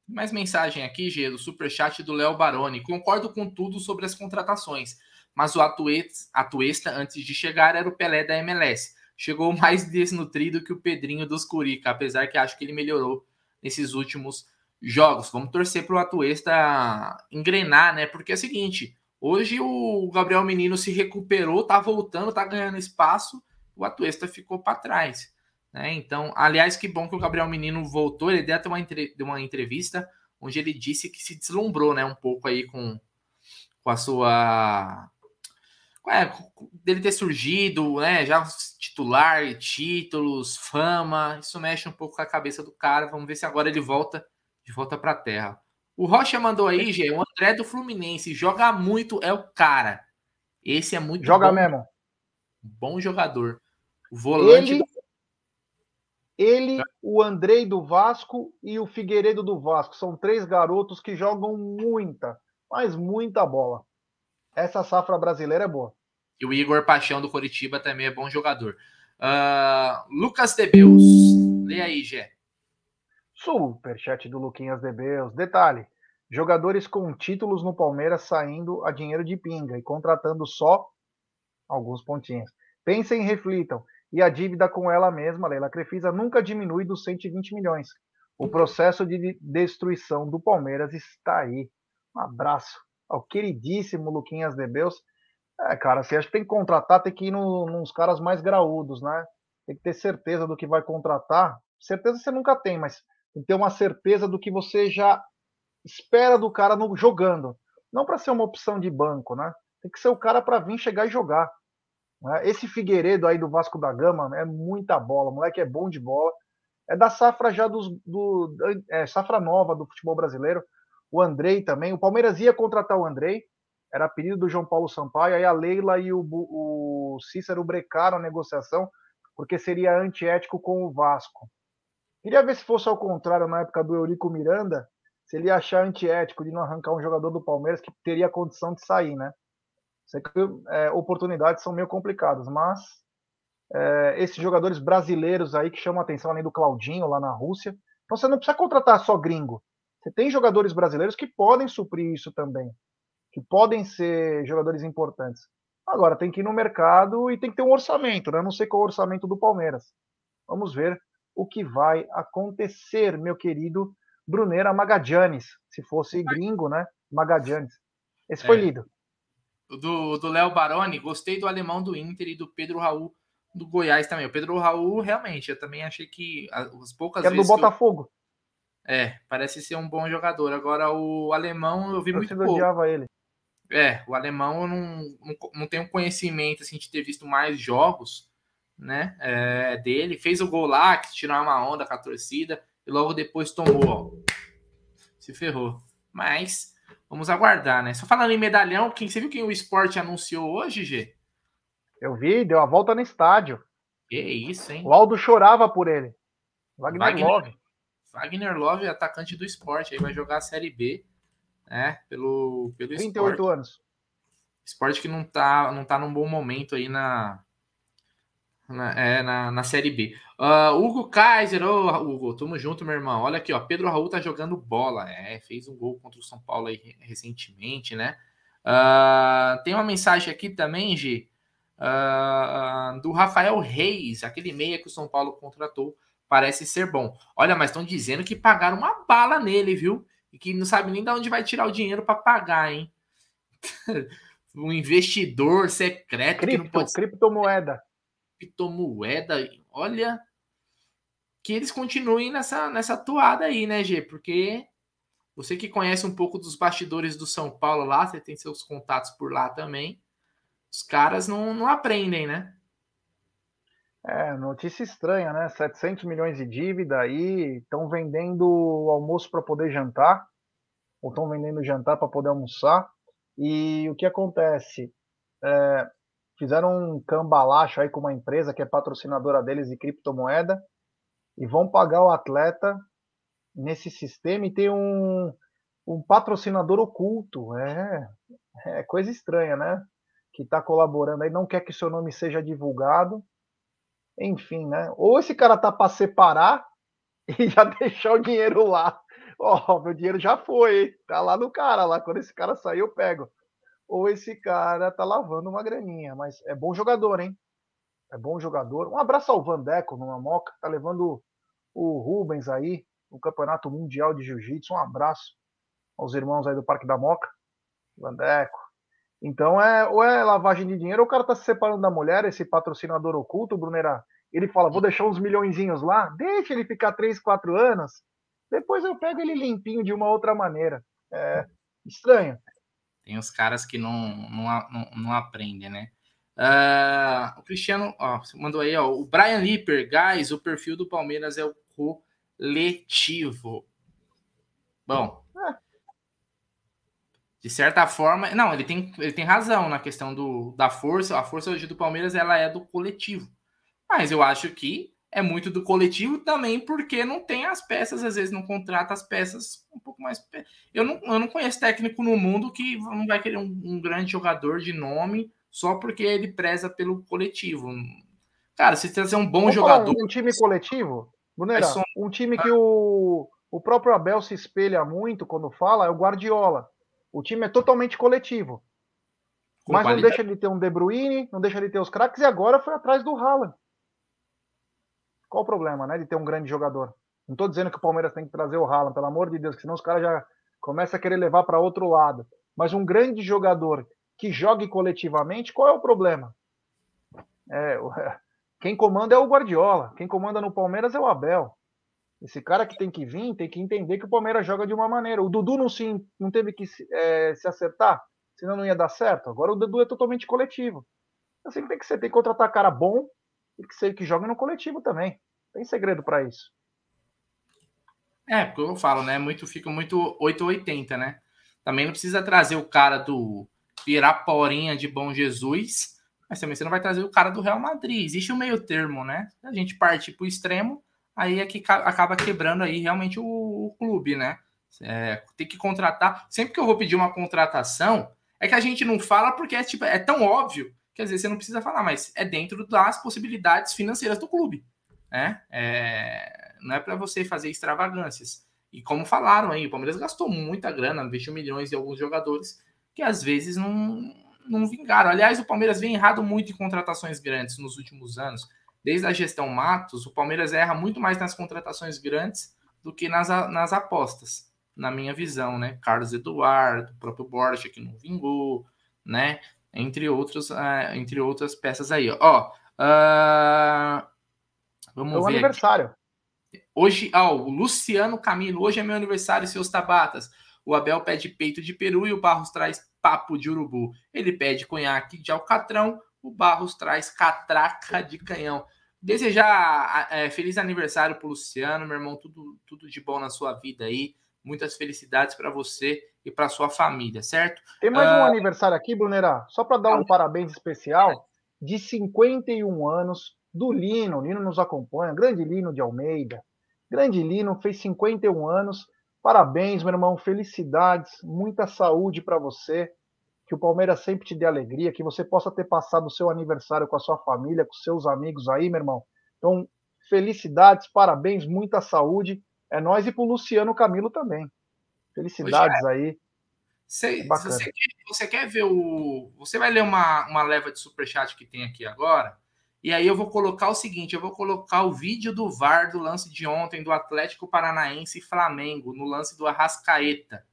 Mais mensagem aqui, Gê, do superchat do Léo Baroni. Concordo com tudo sobre as contratações, mas o Atuesta, antes de chegar, era o Pelé da MLS. Chegou mais desnutrido que o Pedrinho dos Curica, apesar que acho que ele melhorou nesses últimos jogos. Vamos torcer para o Atuesta engrenar, né? Porque é o seguinte, hoje o Gabriel Menino se recuperou, tá voltando, tá ganhando espaço, o Atuesta ficou para trás. Né? Então, aliás, que bom que o Gabriel Menino voltou. Ele deu até uma, deu uma entrevista onde ele disse que se deslumbrou né, um pouco aí com, com a sua. É, dele ter surgido, né? Já titular, títulos, fama. Isso mexe um pouco com a cabeça do cara. Vamos ver se agora ele volta de volta para a terra. O Rocha mandou aí, Gê, o André do Fluminense. Joga muito, é o cara. Esse é muito Joga bom. mesmo. Bom jogador. O volante ele, ele, o Andrei do Vasco e o Figueiredo do Vasco. São três garotos que jogam muita, mas muita bola. Essa safra brasileira é boa. E o Igor Paixão do Coritiba também é bom jogador. Uh, Lucas Debeus. Lê aí, Gé. Superchat do Luquinhas Debeus. Detalhe: jogadores com títulos no Palmeiras saindo a dinheiro de pinga e contratando só alguns pontinhos. Pensem e reflitam e a dívida com ela mesma, Leila Crefisa, nunca diminui dos 120 milhões. O processo de destruição do Palmeiras está aí. Um abraço ao queridíssimo Luquinhas de Beus. É, cara, você acha que tem que contratar, tem que ir no, nos caras mais graúdos, né? Tem que ter certeza do que vai contratar. Certeza você nunca tem, mas tem que ter uma certeza do que você já espera do cara no, jogando. Não para ser uma opção de banco, né? Tem que ser o cara para vir chegar e jogar. Né? Esse Figueiredo aí do Vasco da Gama é muita bola, o moleque é bom de bola. É da safra já dos, do é, safra nova do futebol brasileiro. O Andrei também. O Palmeiras ia contratar o Andrei, era pedido do João Paulo Sampaio. Aí a Leila e o, o Cícero brecaram a negociação porque seria antiético com o Vasco. Queria ver se fosse ao contrário na época do Eurico Miranda, se ele ia achar antiético de não arrancar um jogador do Palmeiras que teria condição de sair, né? Sei que é, oportunidades são meio complicadas, mas é, esses jogadores brasileiros aí que chamam a atenção, além do Claudinho lá na Rússia, então você não precisa contratar só gringo. Você tem jogadores brasileiros que podem suprir isso também, que podem ser jogadores importantes. Agora tem que ir no mercado e tem que ter um orçamento, né? Não sei qual é o orçamento do Palmeiras. Vamos ver o que vai acontecer, meu querido Brunera Magadianes. Se fosse gringo, né? Magadianes. Esse foi é. lido. Do, do Léo Baroni, gostei do alemão do Inter e do Pedro Raul do Goiás também. O Pedro Raul, realmente, eu também achei que as poucas vezes. É do Botafogo. Eu... É, parece ser um bom jogador. Agora, o alemão, eu vi eu muito pouco. ele. É, o alemão eu não, não, não tenho conhecimento assim, de ter visto mais jogos né, é, dele. Fez o gol lá, que tirou uma onda com a torcida, e logo depois tomou, ó. Se ferrou. Mas vamos aguardar, né? Só falando em medalhão, quem, você viu quem o esporte anunciou hoje, G? Eu vi, deu a volta no estádio. Que isso, hein? O Aldo chorava por ele. Wagner, Wagner Love. Wagner Love, atacante do esporte, aí vai jogar a Série B, né? Pelo, pelo 38 esporte. anos. Esporte que não tá, não tá num bom momento aí na, na, é, na, na Série B. Uh, Hugo Kaiser, ô oh, Hugo, tamo junto, meu irmão. Olha aqui, ó, Pedro Raul tá jogando bola, é, fez um gol contra o São Paulo aí recentemente, né? Uh, tem uma mensagem aqui também, G, uh, do Rafael Reis, aquele meia que o São Paulo contratou, parece ser bom. Olha, mas estão dizendo que pagaram uma bala nele, viu? E que não sabe nem de onde vai tirar o dinheiro para pagar, hein? *laughs* um investidor secreto Cripto, que não pode criptomoeda criptomoeda, olha que eles continuem nessa, nessa toada aí, né, G? Porque você que conhece um pouco dos bastidores do São Paulo lá, você tem seus contatos por lá também, os caras não, não aprendem, né? É, notícia estranha, né? 700 milhões de dívida aí, estão vendendo o almoço para poder jantar, ou estão vendendo jantar para poder almoçar. E o que acontece? É, fizeram um cambalacho aí com uma empresa que é patrocinadora deles de criptomoeda e vão pagar o atleta nesse sistema e tem um, um patrocinador oculto. É, é coisa estranha, né? Que está colaborando aí, não quer que seu nome seja divulgado. Enfim, né? Ou esse cara tá para separar *laughs* e já deixar o dinheiro lá. Ó, oh, meu dinheiro já foi, tá lá no cara lá. Quando esse cara sair, eu pego ou esse cara tá lavando uma graninha. Mas é bom jogador, hein? É bom jogador. Um abraço ao Vandeco numa moca, tá levando o Rubens aí no Campeonato Mundial de Jiu-Jitsu. Um abraço aos irmãos aí do Parque da Moca. Vandeco. Então é ou é lavagem de dinheiro, ou o cara tá se separando da mulher, esse patrocinador oculto, Brunera. Ele fala, vou deixar uns milhõezinhos lá, deixa ele ficar 3, 4 anos, depois eu pego ele limpinho de uma outra maneira. É estranho. Tem os caras que não, não, não, não aprendem, né? Uh, o Cristiano ó, mandou aí, ó, o Brian Lipper, guys, o perfil do Palmeiras é o coletivo. Bom, de certa forma, não, ele tem, ele tem razão na questão do, da força. A força hoje do Palmeiras ela é do coletivo. Mas eu acho que é muito do coletivo também, porque não tem as peças, às vezes não contrata as peças um pouco mais. Eu não, eu não conheço técnico no mundo que não vai querer um, um grande jogador de nome só porque ele preza pelo coletivo. Cara, se trazer um bom Vamos jogador. Um time coletivo, Brunera, é um time que o, o próprio Abel se espelha muito quando fala é o Guardiola. O time é totalmente coletivo. Com mas qualidade. não deixa de ter um De Bruyne, não deixa de ter os craques, e agora foi atrás do Haaland. Qual o problema, né, de ter um grande jogador? Não estou dizendo que o Palmeiras tem que trazer o Haaland, pelo amor de Deus, que senão os caras já começam a querer levar para outro lado. Mas um grande jogador que jogue coletivamente, qual é o problema? É, *laughs* quem comanda é o Guardiola, quem comanda no Palmeiras é o Abel. Esse cara que tem que vir tem que entender que o Palmeiras joga de uma maneira. O Dudu não, se, não teve que se, é, se acertar, senão não ia dar certo. Agora o Dudu é totalmente coletivo. Assim tem que ser, tem que contratar cara bom e que, ser, que jogue no coletivo também. Tem segredo para isso. É, porque eu falo, né? Muito, fica muito 880, né? Também não precisa trazer o cara do Piraporinha de Bom Jesus, mas também você não vai trazer o cara do Real Madrid. Existe um meio termo, né? A gente parte para o extremo, aí é que acaba quebrando aí realmente o, o clube, né? É, tem que contratar. Sempre que eu vou pedir uma contratação, é que a gente não fala porque é, tipo, é tão óbvio que às vezes você não precisa falar, mas é dentro das possibilidades financeiras do clube. Né? É, não é para você fazer extravagâncias. E como falaram aí, o Palmeiras gastou muita grana, investiu milhões em alguns jogadores que às vezes não, não vingaram. Aliás, o Palmeiras vem errado muito em contratações grandes nos últimos anos. Desde a gestão Matos, o Palmeiras erra muito mais nas contratações grandes do que nas, nas apostas, na minha visão, né? Carlos Eduardo, o próprio Borja, que não vingou, né? Entre, outros, uh, entre outras peças aí. Ó, uh, vamos é o ver. aniversário. Aqui. Hoje, ó, o Luciano Camilo, hoje é meu aniversário, seus tabatas. O Abel pede peito de peru e o Barros traz papo de urubu. Ele pede conhaque de alcatrão, o Barros traz catraca de canhão. Desejar é, feliz aniversário para Luciano, meu irmão, tudo, tudo de bom na sua vida aí. Muitas felicidades para você e para sua família, certo? Tem mais uh... um aniversário aqui, Brunera, só para dar um parabéns especial de 51 anos do Lino. O Lino nos acompanha, grande Lino de Almeida. Grande Lino, fez 51 anos. Parabéns, meu irmão, felicidades, muita saúde para você, que o Palmeiras sempre te dê alegria, que você possa ter passado o seu aniversário com a sua família, com seus amigos aí, meu irmão. Então, felicidades, parabéns, muita saúde. É nós e pro Luciano Camilo também. Felicidades é. aí. Cê, é você, quer, você quer ver o. Você vai ler uma, uma leva de superchat que tem aqui agora. E aí eu vou colocar o seguinte: eu vou colocar o vídeo do VAR do lance de ontem do Atlético Paranaense e Flamengo, no lance do Arrascaeta.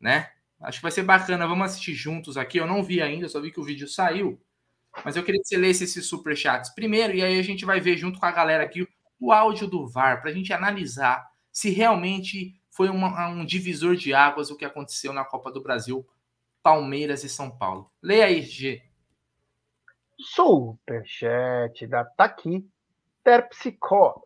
Né? Acho que vai ser bacana. Vamos assistir juntos aqui. Eu não vi ainda, só vi que o vídeo saiu. Mas eu queria que você lesse esses superchats primeiro, e aí a gente vai ver junto com a galera aqui o áudio do VAR, para a gente analisar se realmente foi uma, um divisor de águas o que aconteceu na Copa do Brasil, Palmeiras e São Paulo. Leia aí, G. Superchat da Taqui Terpsicó.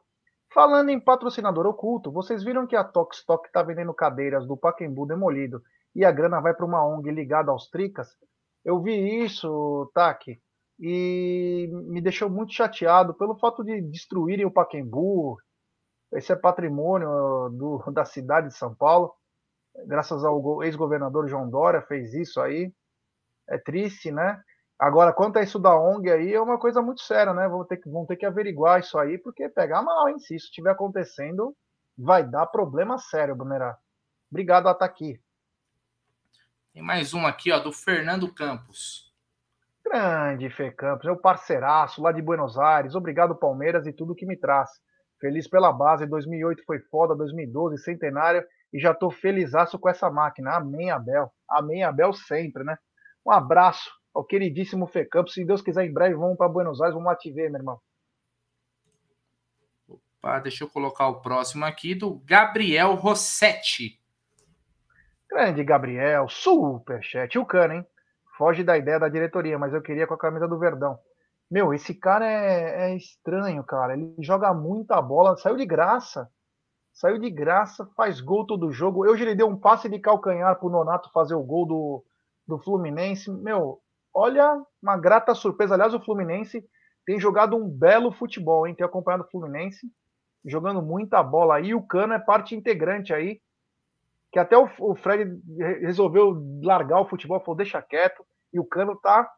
Falando em patrocinador oculto, vocês viram que a Tokstok está vendendo cadeiras do Paquembu demolido e a grana vai para uma ONG ligada aos Tricas? Eu vi isso, Taki, e me deixou muito chateado pelo fato de destruírem o Paquembu. Esse é patrimônio do, *laughs* da cidade de São Paulo. Graças ao ex-governador João Dória fez isso aí. É triste, né? Agora, quanto a isso da ONG aí, é uma coisa muito séria, né? Vão ter que, vão ter que averiguar isso aí, porque pegar mal, hein? Se isso estiver acontecendo, vai dar problema sério, Brunerá. Obrigado, Ataqui. Tem mais um aqui, ó, do Fernando Campos. Grande Fê Campos, meu parceiraço lá de Buenos Aires. Obrigado, Palmeiras, e tudo que me traz. Feliz pela base, 2008 foi foda, 2012 centenário, e já tô felizaço com essa máquina. Amém, Abel. Amém, Abel sempre, né? Um abraço ao queridíssimo Fê Campos. Se Deus quiser, em breve vamos para Buenos Aires, vamos lá te ver, meu irmão. Opa, deixa eu colocar o próximo aqui do Gabriel Rossetti. Grande Gabriel, superchat. E o Cano, hein? Foge da ideia da diretoria, mas eu queria com a camisa do Verdão. Meu, esse cara é, é estranho, cara. Ele joga muita bola, saiu de graça. Saiu de graça, faz gol todo jogo. Hoje ele deu um passe de calcanhar pro Nonato fazer o gol do, do Fluminense. Meu, olha, uma grata surpresa. Aliás, o Fluminense tem jogado um belo futebol, hein? Tem acompanhado o Fluminense, jogando muita bola aí. O Cano é parte integrante aí, que até o, o Fred resolveu largar o futebol, falou, deixa quieto. E o Cano tá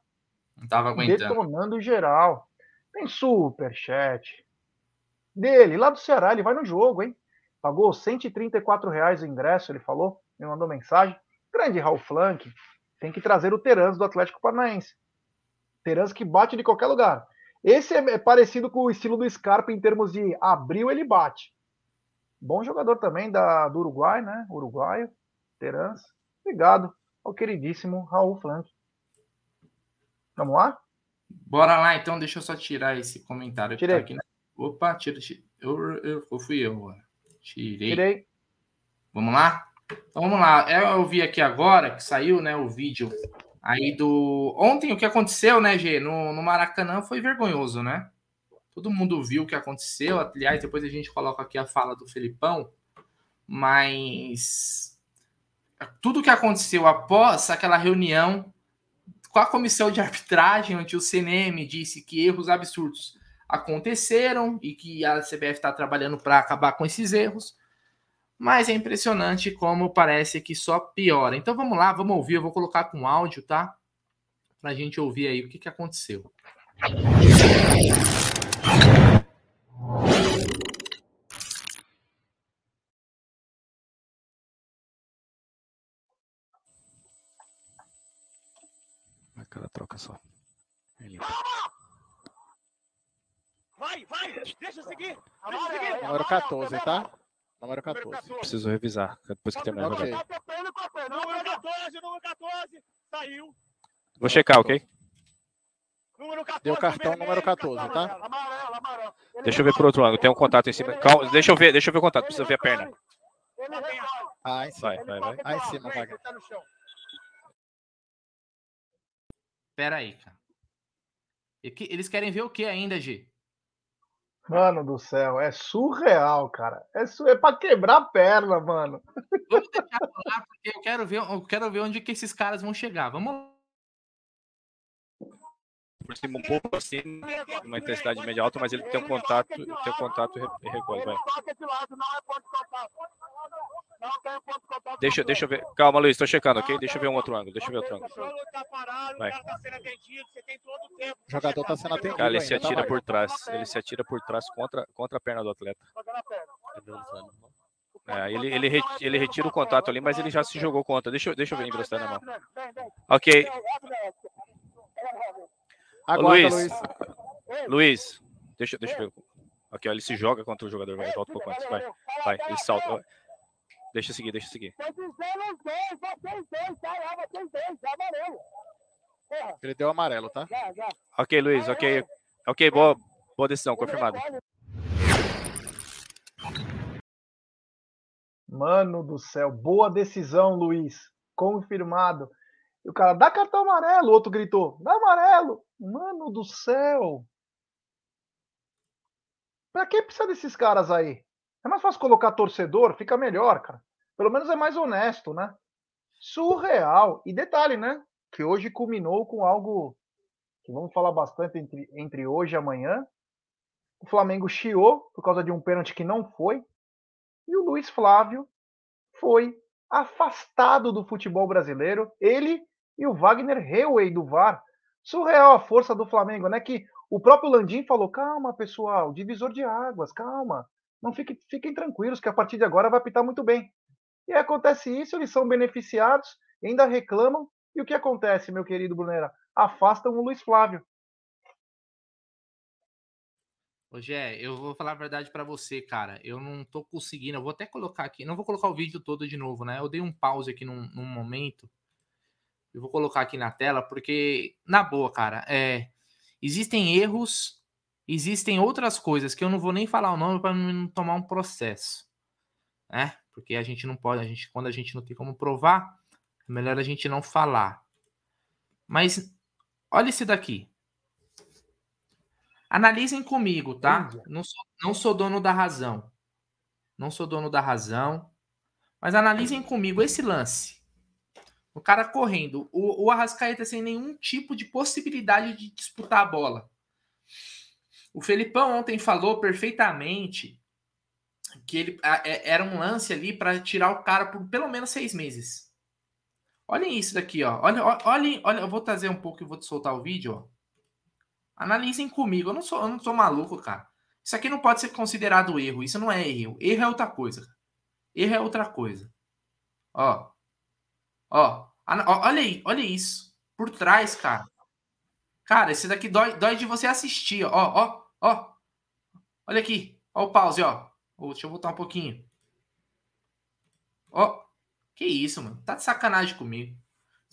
detonando geral. Tem superchat dele, lá do Ceará, ele vai no jogo, hein? Pagou 134 reais o ingresso, ele falou, me mandou mensagem. Grande Raul Flank, tem que trazer o Terans do Atlético Paranaense. Terans que bate de qualquer lugar. Esse é, é parecido com o estilo do Scarpa em termos de abriu, ele bate. Bom jogador também da, do Uruguai, né? Uruguaio, Terans. Obrigado ao queridíssimo Raul Flank. Vamos lá? Bora lá, então. Deixa eu só tirar esse comentário Tirei. que tá aqui. Né? Opa, tira, tira. Eu, eu, eu fui eu agora. Tirei. Tirei. Vamos lá? Então vamos lá. Eu vi aqui agora que saiu né, o vídeo aí do. Ontem o que aconteceu, né, Gê? No, no Maracanã foi vergonhoso, né? Todo mundo viu o que aconteceu. Aliás, depois a gente coloca aqui a fala do Felipão. Mas tudo que aconteceu após aquela reunião com a comissão de arbitragem, onde o CNM disse que erros absurdos aconteceram e que a CBF está trabalhando para acabar com esses erros. Mas é impressionante como parece que só piora. Então vamos lá, vamos ouvir. Eu vou colocar com áudio, tá? Para a gente ouvir aí o que, que aconteceu. Troca só. Ele... Vai, vai, deixa eu seguir. Deixa seguir. Número 14, tá? Número 14. Preciso revisar depois que terminar. Número 14, número 14. Saiu. Vou checar, ok? Número 14. Deu cartão vermelho, número 14, tá? Amarelo, amarelo, Deixa eu ver por outro ângulo. Tem um contato em cima. Calma, deixa eu ver, deixa eu ver o contato. Precisa ver a perna. Ah, em cima. Vai, vai, vai. Ah, em cima, ele tá no chão. Pera aí, cara. E que- Eles querem ver o que ainda, G? Mano do céu, é surreal, cara. É, su... é pra quebrar a perna, mano. Vamos deixar lá, porque eu quero ver, eu quero ver onde que esses caras vão chegar. Vamos lá. Por cima um pouco assim, uma intensidade média alta, mas ele tem um contato, tem um contato e recolhe, vai. Ele não é ponto de contato. Deixa, deixa eu ver. Calma, Luiz, tô checando, ok? Deixa eu ver um outro ângulo. Deixa eu ver outro O ângulo. jogo tá parado, Vai. o cara tá sendo atendido, você tem todo o tempo. O jogador tá sendo atendido. Cara, ele se atira tá? por trás. Ele se atira por trás contra, contra a perna do atleta. É, ele, ele, re- ele retira o contato ali, mas ele já se jogou contra. Deixa eu, deixa eu ver encostar na mão. Ok. Aguarda, Luiz. Luiz. Deixa, deixa eu ver. Ok, ó, ele se joga contra o jogador. Vai, volta um pouco antes. Vai, vai, ele salta. vai. Deixa eu seguir, deixa eu seguir. Tô dizendo os dois, vocês dois, tá lá, vocês dois, tá amarelo. Porra, Ele deu amarelo, tá? já, já. Ok, Luiz, ok. Ok, boa, boa decisão, confirmado. Mano do céu, boa decisão, Luiz. Confirmado. E o cara, dá cartão amarelo. O outro gritou, dá amarelo. Mano do céu. Pra que precisa desses caras aí? É mais fácil colocar torcedor, fica melhor, cara. Pelo menos é mais honesto, né? Surreal. E detalhe, né? Que hoje culminou com algo que vamos falar bastante entre, entre hoje e amanhã. O Flamengo chiou por causa de um pênalti que não foi. E o Luiz Flávio foi afastado do futebol brasileiro. Ele e o Wagner Heuwey do VAR. Surreal a força do Flamengo, né? Que o próprio Landim falou: calma, pessoal, divisor de águas, calma. Não fiquem, fiquem tranquilos, que a partir de agora vai apitar muito bem. E acontece isso, eles são beneficiados, ainda reclamam. E o que acontece, meu querido Brunera? Afastam o Luiz Flávio. Ô, Gé, eu vou falar a verdade pra você, cara. Eu não tô conseguindo. Eu vou até colocar aqui. Não vou colocar o vídeo todo de novo, né? Eu dei um pause aqui num, num momento. Eu vou colocar aqui na tela, porque, na boa, cara, é, existem erros, existem outras coisas que eu não vou nem falar o nome para não tomar um processo, né? Porque a gente não pode, a gente, quando a gente não tem como provar, é melhor a gente não falar. Mas olha esse daqui. Analisem comigo, tá? Não sou, não sou dono da razão. Não sou dono da razão. Mas analisem comigo esse lance. O cara correndo. O, o Arrascaeta sem nenhum tipo de possibilidade de disputar a bola. O Felipão ontem falou perfeitamente que ele é- era um lance ali para tirar o cara por pelo menos seis meses. Olhem isso daqui, ó. Olha, olhem, olha, eu vou trazer um pouco e vou soltar o vídeo, ó. Analisem comigo. Eu não sou, eu não sou maluco, cara. Isso aqui não pode ser considerado erro. Isso não é erro. Erro é outra coisa. Erro é outra coisa. Ó. Ó, Olha aí, olha isso. Por trás, cara. Cara, esse daqui dói, dói de você assistir. Ó, ó, ó. Olha aqui. Ó o pause, ó. Ô, Deixa eu voltar um pouquinho. Ó, que isso, mano. Tá de sacanagem comigo.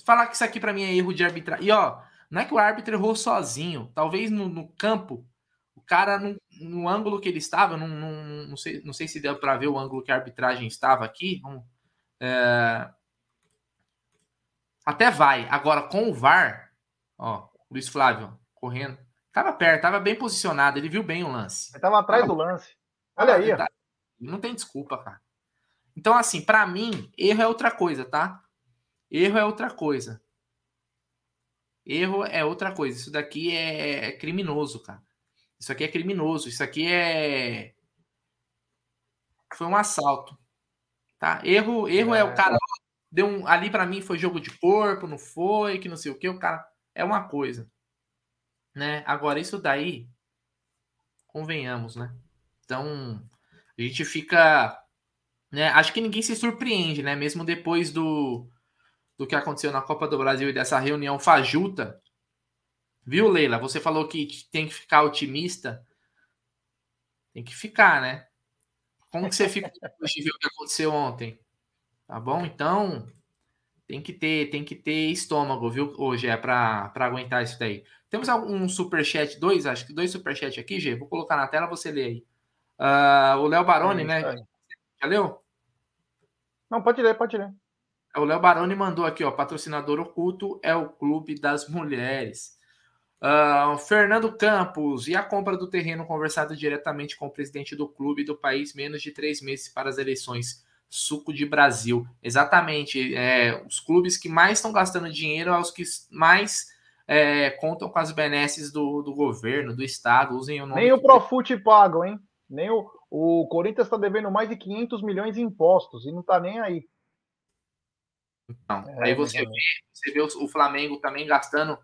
Falar que isso aqui para mim é erro de arbitragem. E ó, não é que o árbitro errou sozinho. Talvez no, no campo, o cara, no, no, ângulo que ele estava, não, não, não, sei, não sei se deu para ver o ângulo que a arbitragem estava aqui. é... Até vai. Agora, com o VAR, ó, Luiz Flávio correndo. Tava perto, tava bem posicionado, ele viu bem o lance. Ele tava atrás tava... do lance. Olha aí. Tá... Não tem desculpa, cara. Então, assim, para mim, erro é outra coisa, tá? Erro é outra coisa. Erro é outra coisa. Isso daqui é, é criminoso, cara. Isso aqui é criminoso. Isso aqui é. Foi um assalto. Tá? Erro, erro é, é o cara. Deu um, ali para mim foi jogo de corpo, não foi, que não sei o que. O cara. É uma coisa. Né? Agora, isso daí. Convenhamos, né? Então. A gente fica. Né? Acho que ninguém se surpreende, né? Mesmo depois do do que aconteceu na Copa do Brasil e dessa reunião fajuta. Viu, Leila? Você falou que tem que ficar otimista. Tem que ficar, né? Como que você fica depois de ver o que aconteceu ontem? Tá bom? Então, tem que ter, tem que ter estômago, viu, hoje é para aguentar isso daí. Temos um superchat, dois, acho que dois superchats aqui, Gê. Vou colocar na tela, você lê aí. Uh, o Léo Baroni, é, né? Já leu? Não, pode ler, pode ler. O Léo Baroni mandou aqui, ó, patrocinador oculto é o Clube das Mulheres. Uh, Fernando Campos, e a compra do terreno conversado diretamente com o presidente do clube do país, menos de três meses para as eleições. Suco de Brasil. Exatamente. É, os clubes que mais estão gastando dinheiro são os que mais é, contam com as benesses do, do governo, do Estado. Usem o nome. Nem o Profute pagam, hein? Nem o, o Corinthians está devendo mais de 500 milhões em impostos e não está nem aí. Então, é, aí você vê, você vê o Flamengo também gastando,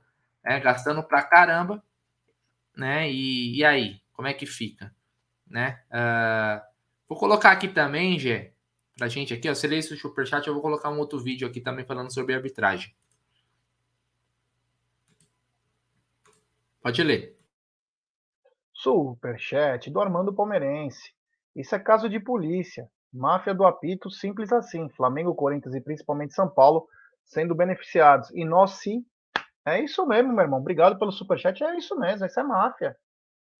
né, gastando pra caramba, né? E, e aí, como é que fica, né? Uh, vou colocar aqui também, Gê, pra gente aqui, ó, se ler esse superchat, eu vou colocar um outro vídeo aqui também falando sobre arbitragem. Pode ler. Superchat do Armando Palmeirense. Isso é caso de polícia. Máfia do apito, simples assim. Flamengo, Corinthians e principalmente São Paulo sendo beneficiados. E nós sim. É isso mesmo, meu irmão. Obrigado pelo superchat. É isso mesmo, isso é máfia.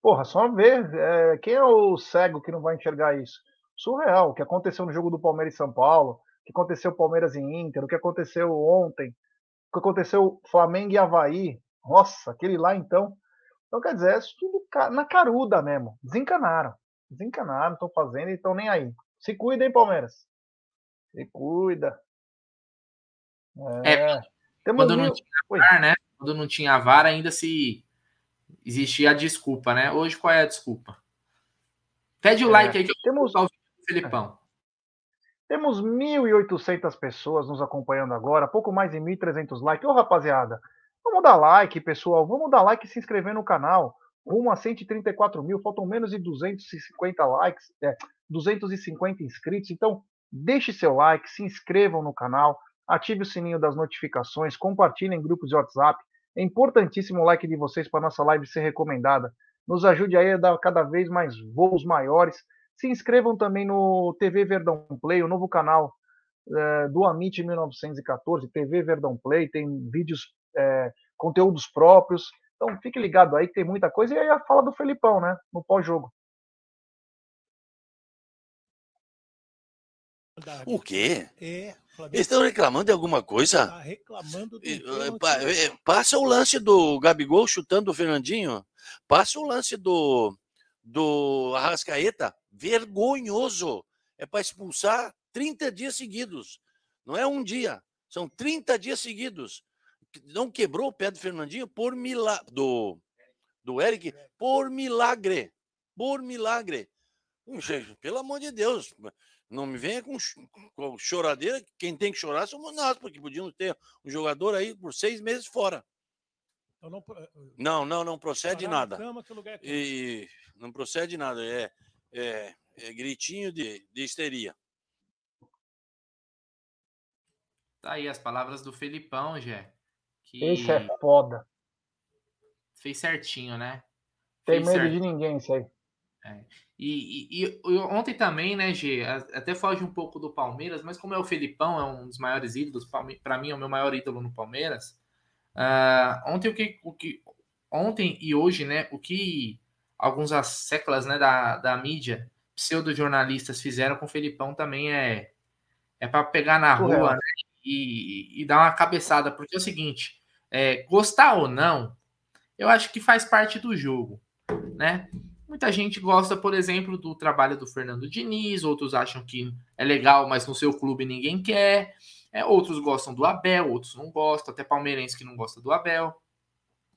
Porra, só ver. É, quem é o cego que não vai enxergar isso? Surreal. O que aconteceu no jogo do Palmeiras e São Paulo, o que aconteceu Palmeiras e Inter, o que aconteceu ontem, o que aconteceu Flamengo e Havaí. Nossa, aquele lá então. Então, quer dizer, é tudo na caruda mesmo. Desencanaram. Desencanaram, estão fazendo e estão nem aí. Se cuida, hein, Palmeiras? Se cuida. É. é quando não tinha VAR, né? Quando não tinha VAR, ainda se existia a desculpa, né? Hoje, qual é a desculpa? Pede o é. like aí que eu temos o Felipão. Temos 1.800 pessoas nos acompanhando agora, pouco mais de 1.300 likes. Ô, rapaziada, vamos dar like, pessoal. Vamos dar like e se inscrever no canal. Rumo a 134 mil, faltam menos de 250 likes. É, 250 inscritos. Então, deixe seu like, se inscrevam no canal, ative o sininho das notificações, compartilhem em grupos de WhatsApp. É importantíssimo o like de vocês para nossa live ser recomendada. Nos ajude aí a dar cada vez mais voos maiores. Se inscrevam também no TV Verdão Play, o novo canal é, do Amit 1914, TV Verdão Play, tem vídeos, é, conteúdos próprios. Então fique ligado aí que tem muita coisa. E aí a fala do Felipão, né? No pós-jogo. O quê? É. Eles estão reclamando de alguma coisa? Está reclamando do eh, eh, Passa o lance do Gabigol chutando o Fernandinho. Passa o lance do, do Arrascaeta. Vergonhoso. É para expulsar 30 dias seguidos. Não é um dia. São 30 dias seguidos. Não quebrou o pé do Fernandinho por milagre. Do, do Eric por milagre. Por milagre. Pelo amor de Deus. Não me venha com, com choradeira. Quem tem que chorar somos nós, porque podíamos ter um jogador aí por seis meses fora. Então não, eh, não, não, não procede nada. É e não procede nada. É, é, é gritinho de, de histeria. Tá aí as palavras do Felipão, Jé. Que Esse é foda. Fez certinho, né? Tem medo certo. de ninguém isso aí. É. E, e, e, ontem também, né, G, até foge um pouco do Palmeiras, mas como é o Felipão, é um dos maiores ídolos, para mim é o meu maior ídolo no Palmeiras. Uh, ontem o que, o que ontem e hoje, né, o que alguns séculos né, da, da mídia, pseudo-jornalistas fizeram com o Felipão também é, é para pegar na rua né, e, e, dar uma cabeçada, porque é o seguinte, é, gostar ou não, eu acho que faz parte do jogo, né? Muita gente gosta, por exemplo, do trabalho do Fernando Diniz, outros acham que é legal, mas no seu clube ninguém quer. É, outros gostam do Abel, outros não gostam, até palmeirense que não gosta do Abel.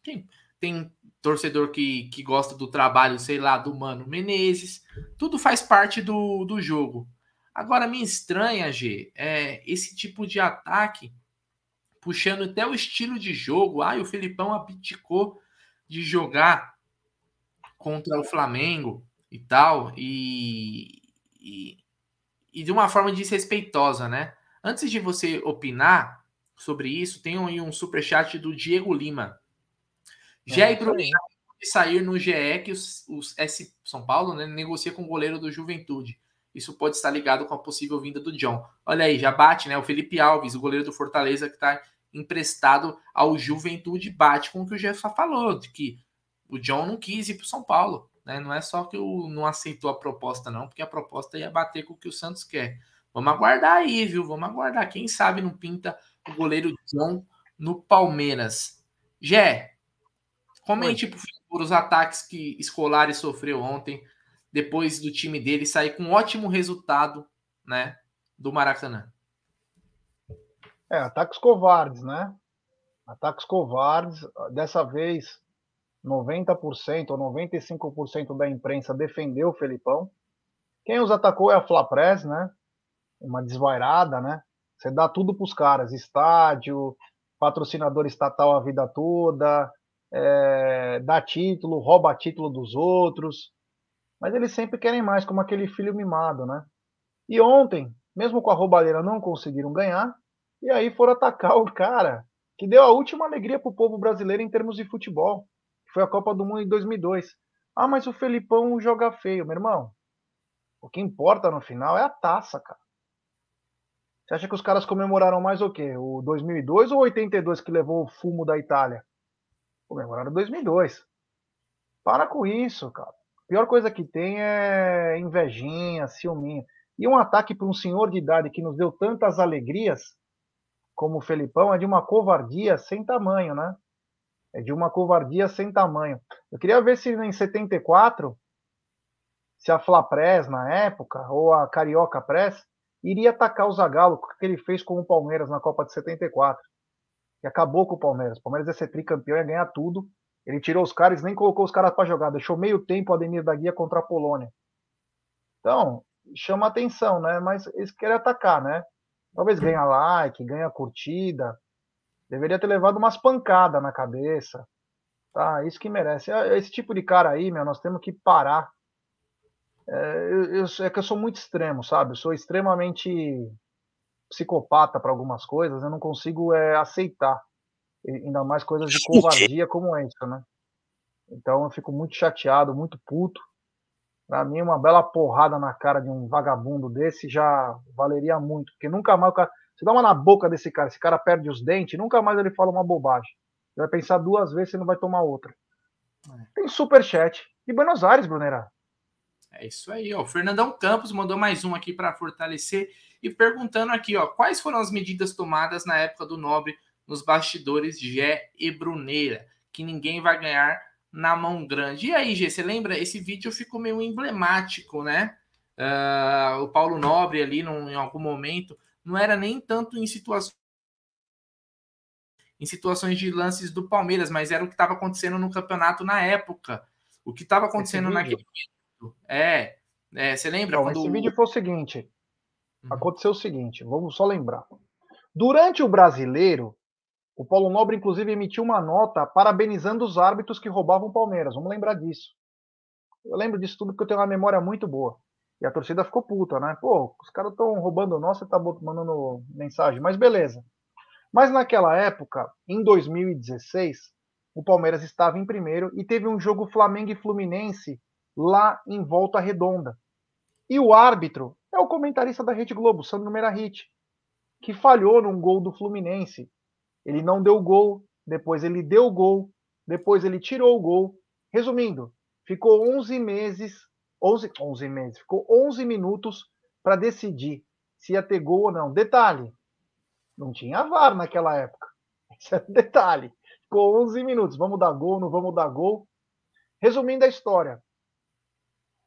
Tem, tem torcedor que, que gosta do trabalho, sei lá, do Mano Menezes. Tudo faz parte do, do jogo. Agora, me estranha, G, é esse tipo de ataque puxando até o estilo de jogo. Ai, o Felipão abdicou de jogar contra o Flamengo e tal, e, e, e de uma forma desrespeitosa, né? Antes de você opinar sobre isso, tem aí um superchat do Diego Lima. É, Jair Bruno sair no GE que os, os S São Paulo né, negocia com o goleiro do Juventude. Isso pode estar ligado com a possível vinda do John. Olha aí, já bate, né? O Felipe Alves, o goleiro do Fortaleza, que está emprestado ao Juventude, bate com o que o Jeff falou, de que o John não quis ir para o São Paulo. Né? Não é só que o não aceitou a proposta, não, porque a proposta ia bater com o que o Santos quer. Vamos aguardar aí, viu? Vamos aguardar. Quem sabe não pinta o goleiro John no Palmeiras. Jé, comente, por favor, os ataques que Escolares sofreu ontem, depois do time dele sair com um ótimo resultado né, do Maracanã. É, ataques covardes, né? Ataques covardes. Dessa vez, 90% ou 95% da imprensa defendeu o Felipão. Quem os atacou é a Flapress, né? Uma desvairada, né? Você dá tudo para os caras, estádio, patrocinador estatal a vida toda, é, dá título, rouba título dos outros. Mas eles sempre querem mais, como aquele filho mimado, né? E ontem, mesmo com a roubalheira, não conseguiram ganhar, e aí foram atacar o cara que deu a última alegria para o povo brasileiro em termos de futebol foi a Copa do Mundo em 2002. Ah, mas o Felipão joga feio, meu irmão. O que importa no final é a taça, cara. Você acha que os caras comemoraram mais o quê? O 2002 ou 82 que levou o fumo da Itália? Comemoraram 2002. Para com isso, cara. A pior coisa que tem é invejinha, ciúminho. E um ataque para um senhor de idade que nos deu tantas alegrias, como o Felipão, é de uma covardia sem tamanho, né? É de uma covardia sem tamanho. Eu queria ver se em 74, se a Flapress na época, ou a Carioca Press, iria atacar o Zagallo, que ele fez com o Palmeiras na Copa de 74. Que acabou com o Palmeiras. O Palmeiras ia ser tricampeão, ia ganhar tudo. Ele tirou os caras, nem colocou os caras para jogar, deixou meio tempo o Ademir da Guia contra a Polônia. Então, chama atenção, né? Mas eles querem atacar, né? Talvez ganha like, ganha curtida, Deveria ter levado umas pancadas na cabeça. Tá? Isso que merece. É, esse tipo de cara aí, meu, nós temos que parar. É, eu, eu, é que eu sou muito extremo, sabe? Eu sou extremamente psicopata para algumas coisas, eu não consigo é, aceitar. Ainda mais coisas de covardia como essa, né? Então eu fico muito chateado, muito puto. Para mim, uma bela porrada na cara de um vagabundo desse já valeria muito, porque nunca mais o cara. Você dá uma na boca desse cara, esse cara perde os dentes, nunca mais ele fala uma bobagem. Você vai pensar duas vezes e não vai tomar outra. É. Tem superchat de Buenos Aires, Brunera. É isso aí, ó. O Fernandão Campos mandou mais um aqui para fortalecer e perguntando aqui, ó, quais foram as medidas tomadas na época do Nobre nos bastidores Gé e Bruneira, que ninguém vai ganhar na mão grande. E aí, Gê, você lembra? Esse vídeo ficou meio emblemático, né? Uh, o Paulo Nobre ali, num, em algum momento, não era nem tanto em situações em situações de lances do Palmeiras, mas era o que estava acontecendo no campeonato na época. O que estava acontecendo naquele momento. É, é, você lembra? Não, quando... Esse vídeo foi o seguinte: uhum. aconteceu o seguinte, vamos só lembrar. Durante o brasileiro, o Paulo Nobre, inclusive, emitiu uma nota parabenizando os árbitros que roubavam o Palmeiras. Vamos lembrar disso. Eu lembro disso tudo porque eu tenho uma memória muito boa. E a torcida ficou puta, né? Pô, os caras estão roubando nosso e tá mandando mensagem, mas beleza. Mas naquela época, em 2016, o Palmeiras estava em primeiro e teve um jogo Flamengo e Fluminense lá em Volta Redonda. E o árbitro é o comentarista da Rede Globo, Sandro Merahit, que falhou num gol do Fluminense. Ele não deu gol, depois ele deu gol, depois ele tirou o gol. Resumindo, ficou 11 meses, 11, 11 meses, ficou 11 minutos para decidir se ia ter gol ou não. Detalhe, não tinha VAR naquela época. *laughs* Esse é o detalhe. Ficou 11 minutos. Vamos dar gol, não vamos dar gol. Resumindo a história.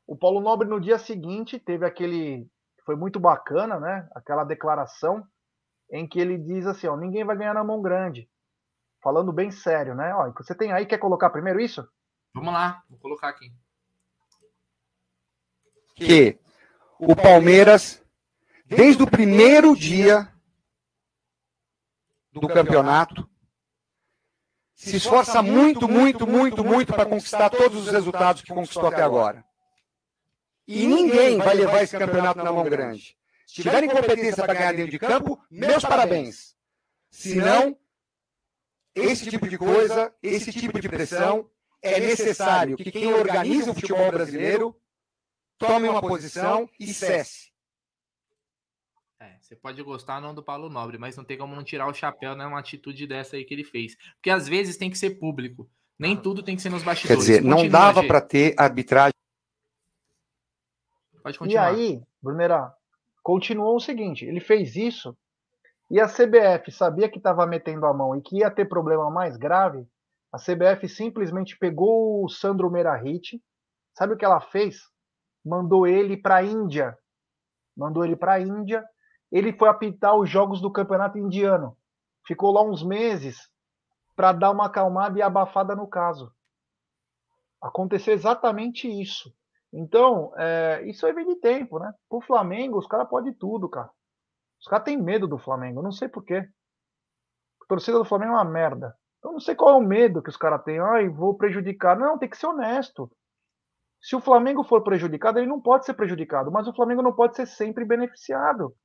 O Paulo Nobre, no dia seguinte, teve aquele. Foi muito bacana, né? Aquela declaração em que ele diz assim: ó, ninguém vai ganhar na mão grande. Falando bem sério, né? Ó, você tem aí, quer colocar primeiro isso? Vamos lá, vou colocar aqui. Que o Palmeiras, desde o primeiro dia do campeonato, se esforça muito, muito, muito, muito para conquistar todos os resultados que conquistou até agora. E ninguém vai levar esse campeonato na mão grande. Se tiverem competência para ganhar dentro de campo, meus parabéns. Se não, esse tipo de coisa, esse tipo de pressão, é necessário que quem organiza o futebol brasileiro tome uma posição e cesse. É, você pode gostar não do Paulo Nobre, mas não tem como não tirar o chapéu numa atitude dessa aí que ele fez. Porque às vezes tem que ser público. Nem tudo tem que ser nos bastidores. Quer dizer, não Continua, dava para ter arbitragem. Pode continuar. E aí, Brunera, continuou o seguinte: ele fez isso e a CBF sabia que estava metendo a mão e que ia ter problema mais grave. A CBF simplesmente pegou o Sandro Merahit. Sabe o que ela fez? Mandou ele para a Índia. Mandou ele para a Índia ele foi apitar os jogos do campeonato indiano. Ficou lá uns meses para dar uma acalmada e abafada no caso. Aconteceu exatamente isso. Então, é, isso aí vem de tempo, né? Pro Flamengo, os caras podem tudo, cara. Os caras têm medo do Flamengo, não sei porquê. A torcida do Flamengo é uma merda. Eu não sei qual é o medo que os caras têm. Ai, vou prejudicar. Não, tem que ser honesto. Se o Flamengo for prejudicado, ele não pode ser prejudicado, mas o Flamengo não pode ser sempre beneficiado.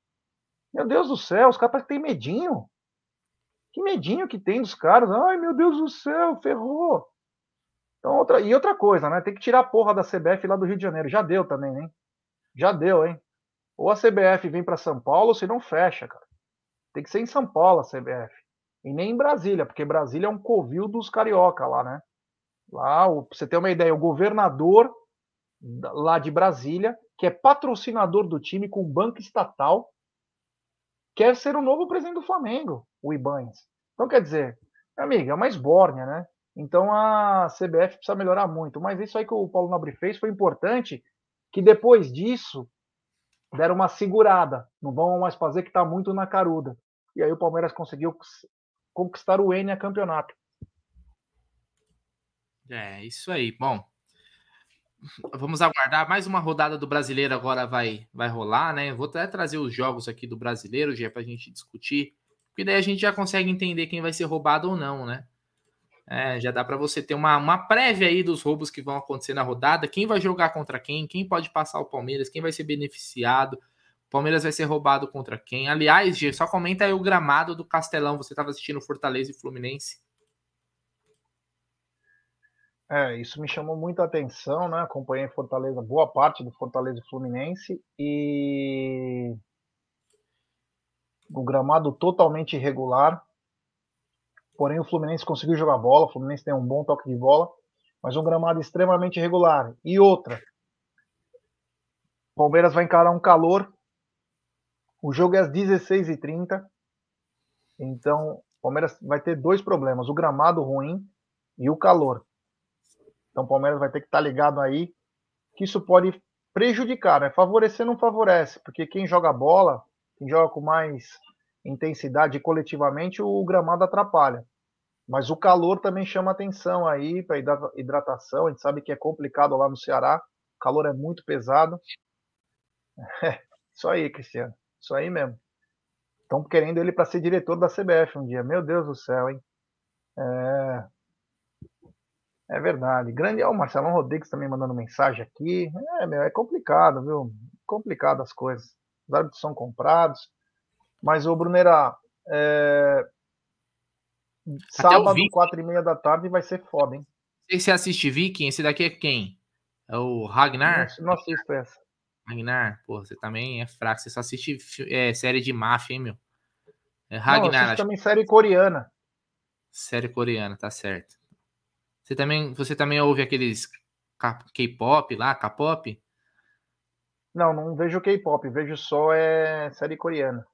Meu Deus do céu, os caras têm medinho. Que medinho que tem dos caras. Ai, meu Deus do céu, ferrou. Então, outra, e outra coisa, né? Tem que tirar a porra da CBF lá do Rio de Janeiro. Já deu também, hein? Já deu, hein? Ou a CBF vem para São Paulo, ou se não fecha, cara. Tem que ser em São Paulo a CBF. E nem em Brasília, porque Brasília é um covil dos carioca lá, né? Lá, pra você ter uma ideia, o governador lá de Brasília, que é patrocinador do time com banco estatal, quer ser o novo presidente do Flamengo, o Ibanez. Então, quer dizer, amiga, é uma esbórnia, né? Então a CBF precisa melhorar muito. Mas isso aí que o Paulo Nobre fez foi importante, que depois disso deram uma segurada. Não vão mais fazer que está muito na caruda. E aí o Palmeiras conseguiu conquistar o N a campeonato. É, isso aí. Bom, vamos aguardar mais uma rodada do brasileiro agora vai vai rolar, né? Vou até trazer os jogos aqui do brasileiro já para a gente discutir, porque daí a gente já consegue entender quem vai ser roubado ou não, né? É, já dá para você ter uma, uma prévia aí dos roubos que vão acontecer na rodada, quem vai jogar contra quem, quem pode passar o Palmeiras, quem vai ser beneficiado, Palmeiras vai ser roubado contra quem. Aliás, G, só comenta aí o gramado do Castelão, você estava assistindo Fortaleza e Fluminense. É, isso me chamou muita atenção, né? Acompanhei Fortaleza, boa parte do Fortaleza Fluminense e o gramado totalmente irregular. Porém, o Fluminense conseguiu jogar bola, o Fluminense tem um bom toque de bola, mas um gramado extremamente irregular. E outra, o Palmeiras vai encarar um calor. O jogo é às 16h30. Então, o Palmeiras vai ter dois problemas: o gramado ruim e o calor. Então o Palmeiras vai ter que estar tá ligado aí que isso pode prejudicar, né? Favorecer não favorece, porque quem joga bola, quem joga com mais intensidade coletivamente, o gramado atrapalha. Mas o calor também chama atenção aí para hidratação. A gente sabe que é complicado lá no Ceará. O calor é muito pesado. É, *laughs* isso aí, Cristiano. Isso aí mesmo. Estão querendo ele para ser diretor da CBF um dia. Meu Deus do céu, hein? É, é verdade. Grande. é o Marcelão Rodrigues também mandando mensagem aqui. É, meu, é complicado, viu? Complicado as coisas. Os árbitros são comprados. Mas, o Brunera, é... sábado, quatro e meia da tarde, vai ser foda, hein? Você assiste Viking? Esse daqui é quem? É o Ragnar? Não, não assisto essa. Ragnar, pô, você também é fraco. Você só assiste é, série de máfia, hein, meu? É Não, eu Ragnar, acho também série coreana. Série coreana, tá certo. Você também, você também ouve aqueles K-pop lá, K-pop? Não, não vejo K-pop, vejo só é, série coreana.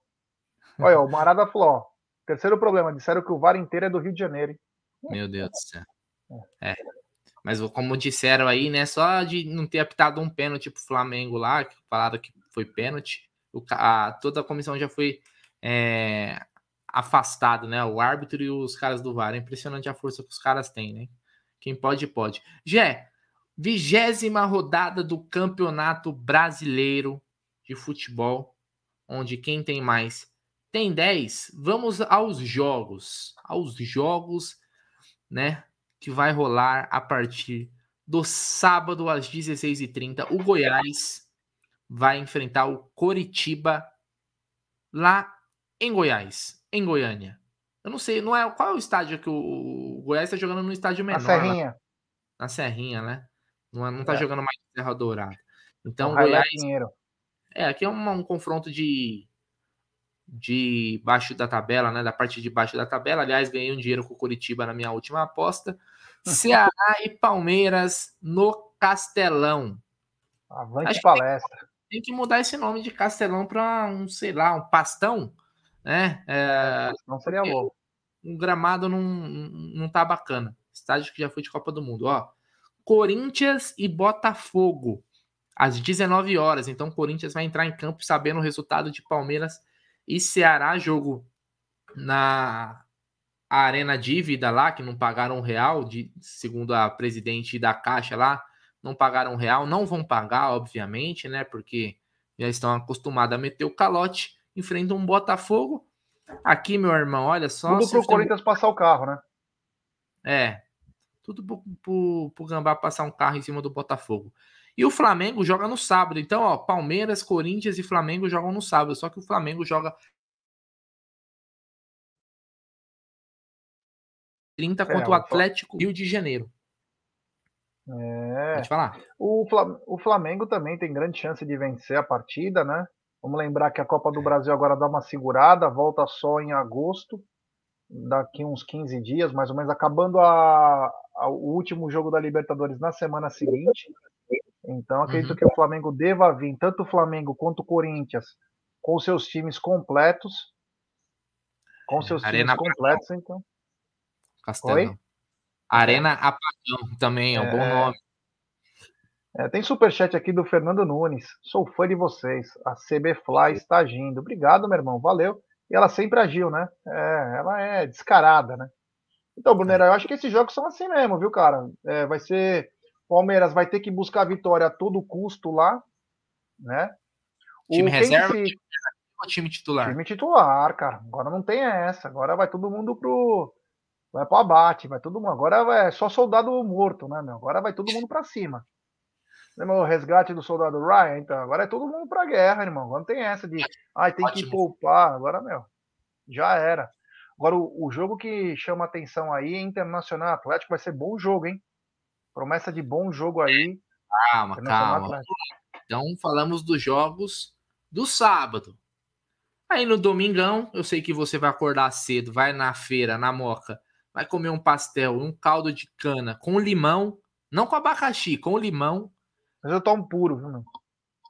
*laughs* Olha, o Marada falou, ó, terceiro problema, disseram que o VAR inteiro é do Rio de Janeiro. hein? Meu Deus do céu. É. Mas como disseram aí, né? Só de não ter apitado um pênalti pro Flamengo lá, que falaram que foi pênalti, o a- toda a comissão já foi é, afastado, né? O árbitro e os caras do VAR. É impressionante a força que os caras têm, né? Quem pode, pode. Jé, vigésima rodada do Campeonato Brasileiro de Futebol, onde quem tem mais tem 10. Vamos aos jogos. Aos jogos, né? Que vai rolar a partir do sábado às 16h30. O Goiás vai enfrentar o Coritiba lá em Goiás, em Goiânia. Eu não sei, não é qual é o estádio que o, o Goiás está jogando no estádio Na menor, lá, Serrinha, na Serrinha, né? Não, é- não tá É. jogando mais em Serra Dourada. Então, o Goiás Highlight Pinheiro. é, aqui é um, um confronto de de baixo da tabela, né? Da parte de baixo da tabela. Aliás, ganhei um dinheiro com o Curitiba na minha última aposta. *laughs* Ceará e Palmeiras no Castelão. Avante Acho palestra. Tem que mudar esse nome de Castelão para um, sei lá, um pastão, né? É, Não seria porque- louco. o gramado não, não tá bacana. Estádio que já foi de Copa do Mundo, ó. Corinthians e Botafogo às 19 horas. Então, o Corinthians vai entrar em campo sabendo o resultado de Palmeiras e Ceará, jogo na Arena Dívida lá, que não pagaram um real, de, segundo a presidente da Caixa lá, não pagaram um real, não vão pagar, obviamente, né? Porque já estão acostumados a meter o calote, enfrentam um Botafogo. Aqui, meu irmão, olha só. Tudo pro Corinthians passar o carro, né? é. Tudo pro, pro, pro Gambá passar um carro em cima do Botafogo. E o Flamengo joga no sábado. Então, ó, Palmeiras, Corinthians e Flamengo jogam no sábado. Só que o Flamengo joga 30 contra o Atlético Rio de Janeiro. É. Pode falar. O Fla- o Flamengo também tem grande chance de vencer a partida, né? Vamos lembrar que a Copa do Brasil agora dá uma segurada, volta só em agosto, daqui uns 15 dias, mais ou menos, acabando a, a- o último jogo da Libertadores na semana seguinte. Então, acredito Uhum. que o Flamengo deva vir, tanto o Flamengo quanto o Corinthians, com seus times completos. Com seus Arena times completos, então. Castelão. Oi? Arena Apagão também, é um bom É. nome. É, tem superchat aqui do Fernando Nunes. Sou fã de vocês. A CB Fly está agindo. Obrigado, meu irmão. Valeu. E ela sempre agiu, né? É, ela é descarada, né? Então, Brunera, eu acho que esses jogos são assim mesmo, viu, cara? É, vai ser. Palmeiras vai ter que buscar a vitória a todo custo lá, né? Time quem reserva? se- O time titular. Time titular, cara. Agora não tem essa. Agora vai todo mundo pro. Vai pro abate, vai todo mundo. Agora é só soldado morto, né, meu? Agora vai todo mundo pra cima. Lembra o resgate do soldado Ryan? Então, agora é todo mundo pra guerra, irmão. Agora não tem essa de. Ai, tem que Ótimo. poupar. Agora, meu. Já era. Agora, o, o jogo que chama atenção aí é Internacional Atlético. Vai ser bom jogo, hein? Promessa de bom jogo aí. Calma, calma. Então, falamos dos jogos do sábado. Aí no domingão, eu sei que você vai acordar cedo, vai na feira, na moca, vai comer um pastel, um caldo de cana com limão, não com abacaxi, com limão Mas eu tomo puro, viu, meu?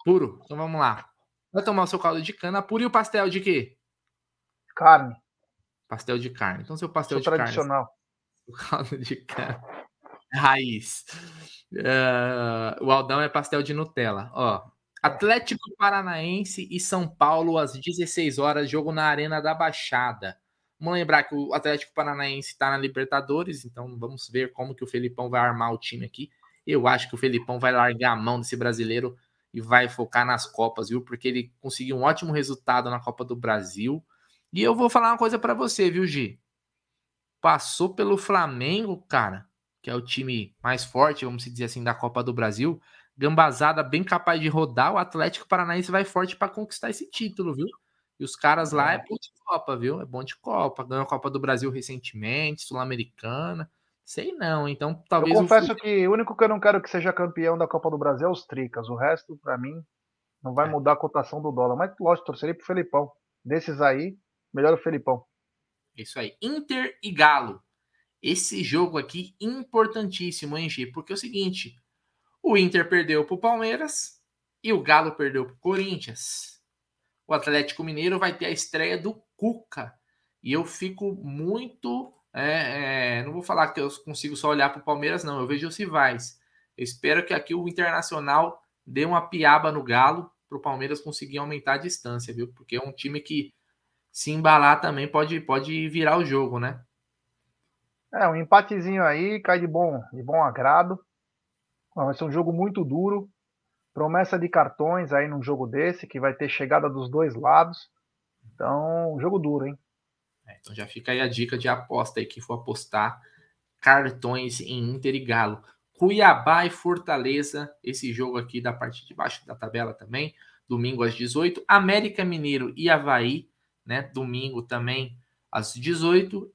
puro. Então vamos lá. Vai tomar o seu caldo de cana puro e o pastel de quê? Carne. Pastel de carne. Então, seu pastel Sou de carne. tradicional. *laughs* O caldo de cana. Raiz. É, o Aldão é pastel de Nutella. Ó, Atlético Paranaense e São Paulo às 16 horas, jogo na Arena da Baixada. Vamos lembrar que o Atlético Paranaense está na Libertadores, então vamos ver como que o Felipão vai armar o time aqui. Eu acho que o Felipão vai largar a mão desse brasileiro e vai focar nas Copas, viu? Porque ele conseguiu um ótimo resultado na Copa do Brasil. E eu vou falar uma coisa para você, viu, Gi? Passou pelo Flamengo, cara, que é o time mais forte, vamos dizer assim, da Copa do Brasil. Gambazada bem capaz de rodar, o Atlético Paranaense vai forte para conquistar esse título, viu? E os caras lá é bom de Copa, viu? É bom de Copa. Ganhou a Copa do Brasil recentemente, Sul-Americana. Sei não, então Eu talvez o confesso que o único que eu não quero que seja campeão da Copa do Brasil é os Tricas. O resto, pra mim, não vai É. mudar a cotação do dólar. Mas, lógico, torcerei pro Felipão. Desses aí, melhor o Felipão. Isso aí. Inter e Galo. Esse jogo aqui importantíssimo, hein? Porque é o seguinte: o Inter perdeu pro Palmeiras e o Galo perdeu pro Corinthians. O Atlético Mineiro vai ter a estreia do Cuca. E eu fico muito. é, é, não vou falar que eu consigo só olhar pro Palmeiras, não. Eu vejo os rivais. Eu espero que aqui o Internacional dê uma piaba no Galo pro Palmeiras conseguir aumentar a distância, viu? Porque é um time que se embalar também pode, pode virar o jogo, né? É, um empatezinho aí, cai de bom, de bom agrado. Vai ser um jogo muito duro. Promessa de cartões aí num jogo desse, que vai ter chegada dos dois lados. Então, jogo duro, hein? É, então já fica aí a dica de aposta aí, que for apostar cartões em Inter e Galo. Cuiabá e Fortaleza, esse jogo aqui da parte de baixo da tabela também, domingo às 18. América Mineiro e Havaí, né? Domingo também às 18.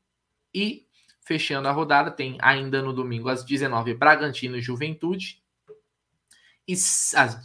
E fechando a rodada, tem ainda no domingo às 19 Bragantino e Juventude. E,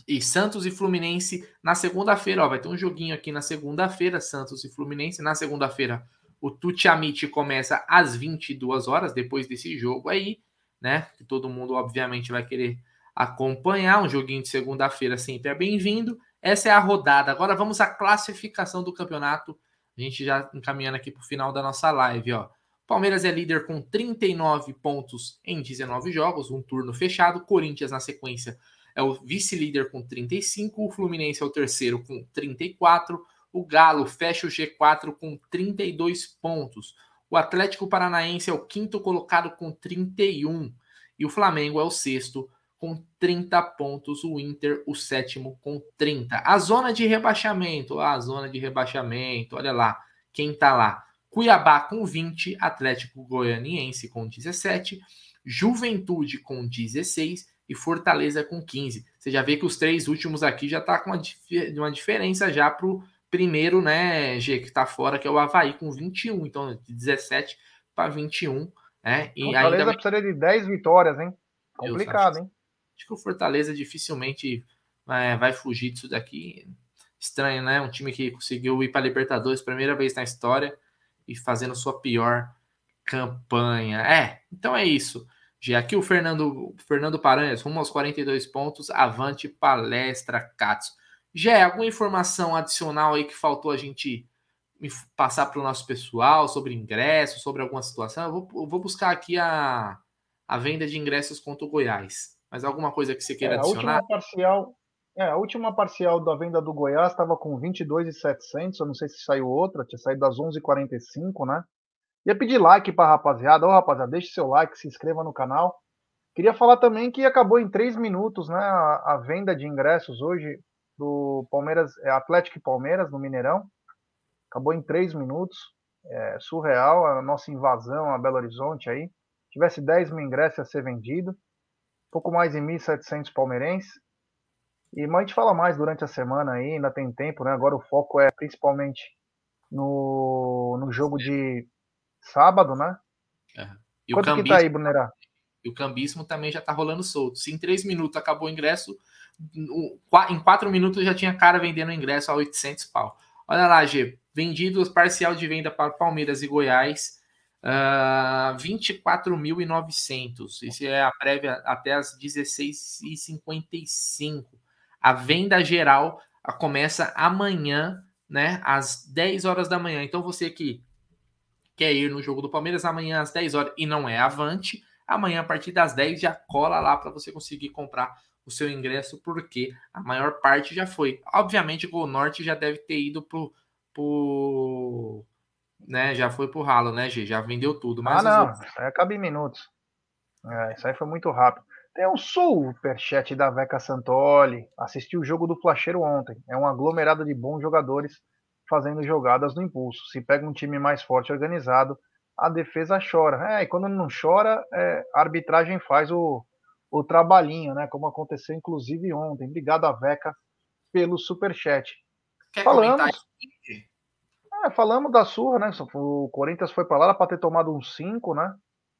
e Santos e Fluminense na segunda-feira, vai ter um joguinho aqui na segunda-feira, Santos e Fluminense. Na segunda-feira, o Tuti começa às 22 horas, depois desse jogo aí, né? Que todo mundo, obviamente, vai querer acompanhar. Um joguinho de segunda-feira sempre é bem-vindo. Essa é a rodada. Agora vamos à classificação do campeonato. A gente já encaminhando aqui para o final da nossa live, ó. Palmeiras é líder com 39 pontos em 19 jogos, um turno fechado. Corinthians na sequência é o vice-líder com 35, o Fluminense é o terceiro com 34, o Galo fecha o G4 com 32 pontos. O Atlético Paranaense é o quinto colocado com 31 e o Flamengo é o sexto com 30 pontos, o Inter o sétimo com 30. A zona de rebaixamento, a zona de rebaixamento, olha lá, quem tá lá? Cuiabá com 20, Atlético Goianiense com 17, Juventude com 16 e Fortaleza com 15. Você já vê que os três últimos aqui já tá com uma, uma diferença já pro primeiro, né, G, que tá fora, que é o Havaí com 21, então de 17 para 21, né? E Fortaleza ainda precisaria de 10 vitórias, hein? Complicado, acho. hein? acho que o Fortaleza dificilmente é, vai fugir disso daqui. Estranho, né? Um time que conseguiu ir para Libertadores primeira vez na história e fazendo sua pior campanha. É, então é isso. Já aqui o Fernando, Fernando Paranhas, rumo aos 42 pontos, avante palestra, Katsu. Já alguma informação adicional aí que faltou a gente passar para o nosso pessoal sobre ingressos, sobre alguma situação? Eu vou, eu vou buscar aqui a, a venda de ingressos contra o Goiás. Mas alguma coisa que você queira É, a adicionar? última parcial, é, a última parcial da venda do Goiás estava com 22,700, eu não sei se saiu outra, tinha saído das 11h45, né? Ia pedir like pra rapaziada, ô rapaziada, deixe seu like, se inscreva no canal. Queria falar também que acabou em 3 minutos, né, a, a venda de ingressos hoje do Palmeiras, é, Atlético e Palmeiras no Mineirão. Acabou em 3 minutos, é surreal a nossa invasão a Belo Horizonte aí. Se tivesse 10 mil ingressos ia ser vendido pouco mais de 1.700 palmeirenses. E mas a gente fala mais durante a semana aí, ainda tem tempo, né? Agora o foco é principalmente no, no jogo de sábado, né? E o, Quanto que cambismo, tá aí, Brunerá? e o cambismo também já tá rolando solto. Se em 3 minutos acabou o ingresso, em 4 minutos já tinha cara vendendo o ingresso a 800 pau. Olha lá, G. Vendidos parcial de venda para Palmeiras e Goiás. Uh, 24.900. Isso é a prévia até as 16h55. A venda geral começa amanhã, né? Às 10 horas da manhã. Então você que quer ir no jogo do Palmeiras amanhã às 10 horas e não é avante, amanhã a partir das 10 já cola lá para você conseguir comprar o seu ingresso, porque a maior parte já foi. Obviamente o Gol Norte já deve ter ido pro, pro né, já foi pro ralo, né, G? Já vendeu tudo, mas Ah, não, outros- aí acaba em minutos. É, isso aí foi muito rápido. Tem um superchat da Veca Santoli. Assisti o jogo do Flacheiro ontem. É um aglomerado de bons jogadores fazendo jogadas no impulso. Se pega um time mais forte e organizado, a defesa chora. É, e quando não chora, é, a arbitragem faz o, o trabalhinho, né? Como aconteceu inclusive ontem. Obrigado a Veca pelo superchat. Quer Falamos. É, falamos da surra, né? O Corinthians foi para lá para ter tomado um 5, né?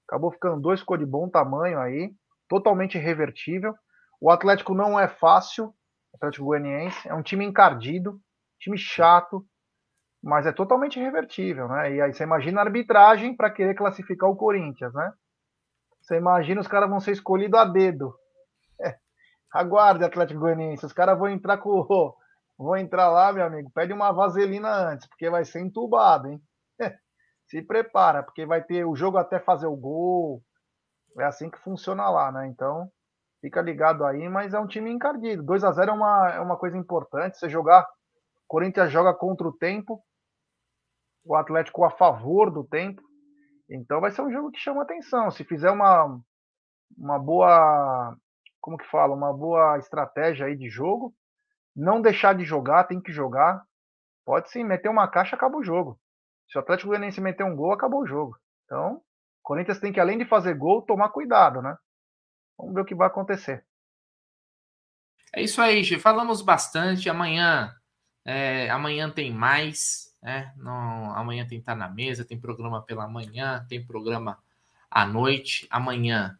Acabou ficando dois, ficou de bom tamanho aí, totalmente revertível. O Atlético não é fácil, o Atlético Goianiense, é um time encardido, time chato, mas é totalmente revertível, né? E aí você imagina a arbitragem para querer classificar o Corinthians, né? Você imagina os caras vão ser escolhidos a dedo. É. Aguarde, Atlético Goianiense, os caras vão entrar com vão entrar lá, meu amigo, pede uma vaselina antes, porque vai ser entubado, hein? *laughs* Se prepara, porque vai ter o jogo até fazer o gol. É assim que funciona lá, né? Então, fica ligado aí, mas é um time encardido. 2 a 0 é uma, é uma coisa importante. Você jogar, Corinthians joga contra o tempo, o Atlético a favor do tempo. Então vai ser um jogo que chama atenção. Se fizer uma, uma boa, como que fala, uma boa estratégia aí de jogo, não deixar de jogar, tem que jogar. Pode sim, meter uma caixa, acaba o jogo. Se o Atlético Goianiense meter um gol, acabou o jogo. Então, Corinthians tem que, além de fazer gol, tomar cuidado, né? Vamos ver o que vai acontecer. É isso aí, Gê. Falamos bastante. Amanhã, é, amanhã tem mais. Né? Não, amanhã tem estar tá na mesa, tem programa pela manhã, tem programa à noite. Amanhã,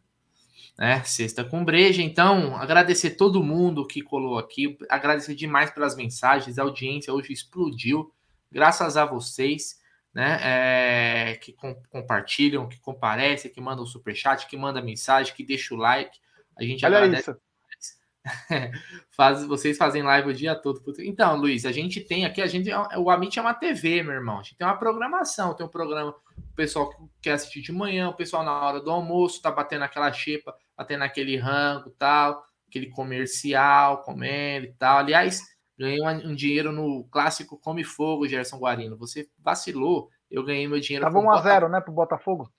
né? Sexta com breja. Então, agradecer todo mundo que colou aqui. Agradecer demais pelas mensagens. A audiência hoje explodiu. Graças a vocês, né? É, que com, compartilham, que comparecem, que mandam superchat, que mandam mensagem, que deixa o like. A gente Olha agradece. Isso. *laughs* Faz, vocês fazem live o dia todo. Então, Luiz, a gente tem aqui, a gente, o Amit é uma TV, meu irmão. A gente tem uma programação, tem um programa, o pessoal que quer assistir de manhã, o pessoal na hora do almoço, tá batendo aquela xepa, batendo aquele rango tal, aquele comercial, comendo e tal. Aliás, ganhei um, um dinheiro no clássico Come Fogo, Gerson Guarino. Você vacilou, eu ganhei meu dinheiro. Tava 1x0, né, pro Botafogo?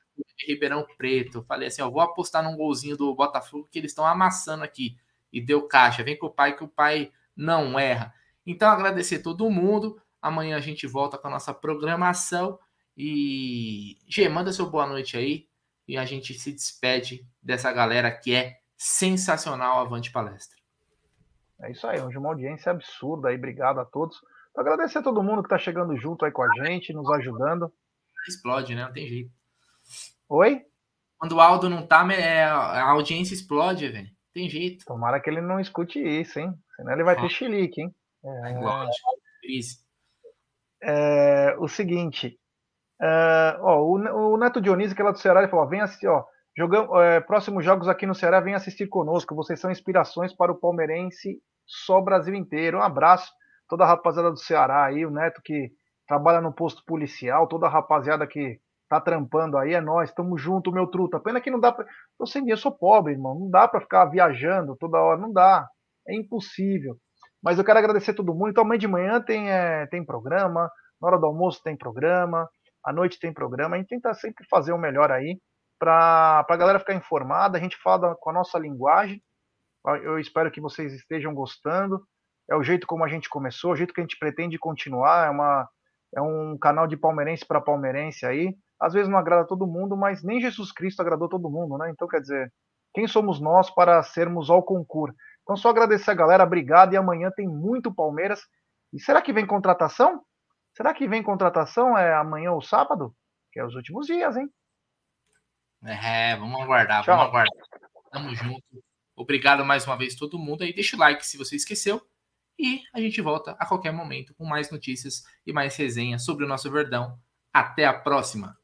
Ribeirão Preto. Falei assim, ó, vou apostar num golzinho do Botafogo que eles estão amassando aqui e deu caixa. Vem com o pai que o pai não erra. Então, agradecer todo mundo. Amanhã a gente volta com a nossa programação. E, Gê, manda seu boa noite aí. E a gente se despede dessa galera que é sensacional. Avante palestra. É isso aí, hoje uma audiência absurda aí. Obrigado a todos. Agradecer a todo mundo que está chegando junto aí com a gente, nos ajudando. Explode, né? Não tem jeito. Oi? Quando o Aldo não tá, é, a audiência explode, velho. Tem jeito. Tomara que ele não escute isso, hein? Senão ele vai ter chilique, hein? É, Lógico. É, o seguinte. É, ó, o, o, Neto Dionísio, que é lá do Ceará, ele falou: vem assistir, ó. Jogamos, é, próximos jogos aqui no Ceará, vem assistir conosco. Vocês são inspirações para o palmeirense, só Brasil inteiro. Um abraço, toda a rapaziada do Ceará aí, o Neto que trabalha no posto policial, toda a rapaziada que tá trampando aí, é nós, tamo junto, meu truta. Pena que não dá pra. Eu sem dinheiro, sou pobre, irmão. Não dá para ficar viajando toda hora, não dá. É impossível. Mas eu quero agradecer todo mundo. Então, amanhã de manhã tem, é, tem programa, na hora do almoço tem programa, à noite tem programa. A gente tenta sempre fazer o melhor aí para a galera ficar informada. A gente fala com a nossa linguagem. Eu espero que vocês estejam gostando. É o jeito como a gente começou, o jeito que a gente pretende continuar. É, uma, é um canal de palmeirense para palmeirense aí às vezes não agrada todo mundo, mas nem Jesus Cristo agradou todo mundo, né? Então, quer dizer, quem somos nós para sermos ao concurso? Então, só agradecer a galera, obrigado. E amanhã tem muito Palmeiras. E será que vem contratação? Será que vem contratação é amanhã ou sábado? Que é os últimos dias, hein? É, vamos aguardar, Tchau. vamos aguardar. Tamo junto. Obrigado mais uma vez todo mundo aí. Deixa o like se você esqueceu. E a gente volta a qualquer momento com mais notícias e mais resenhas sobre o nosso Verdão. Até a próxima!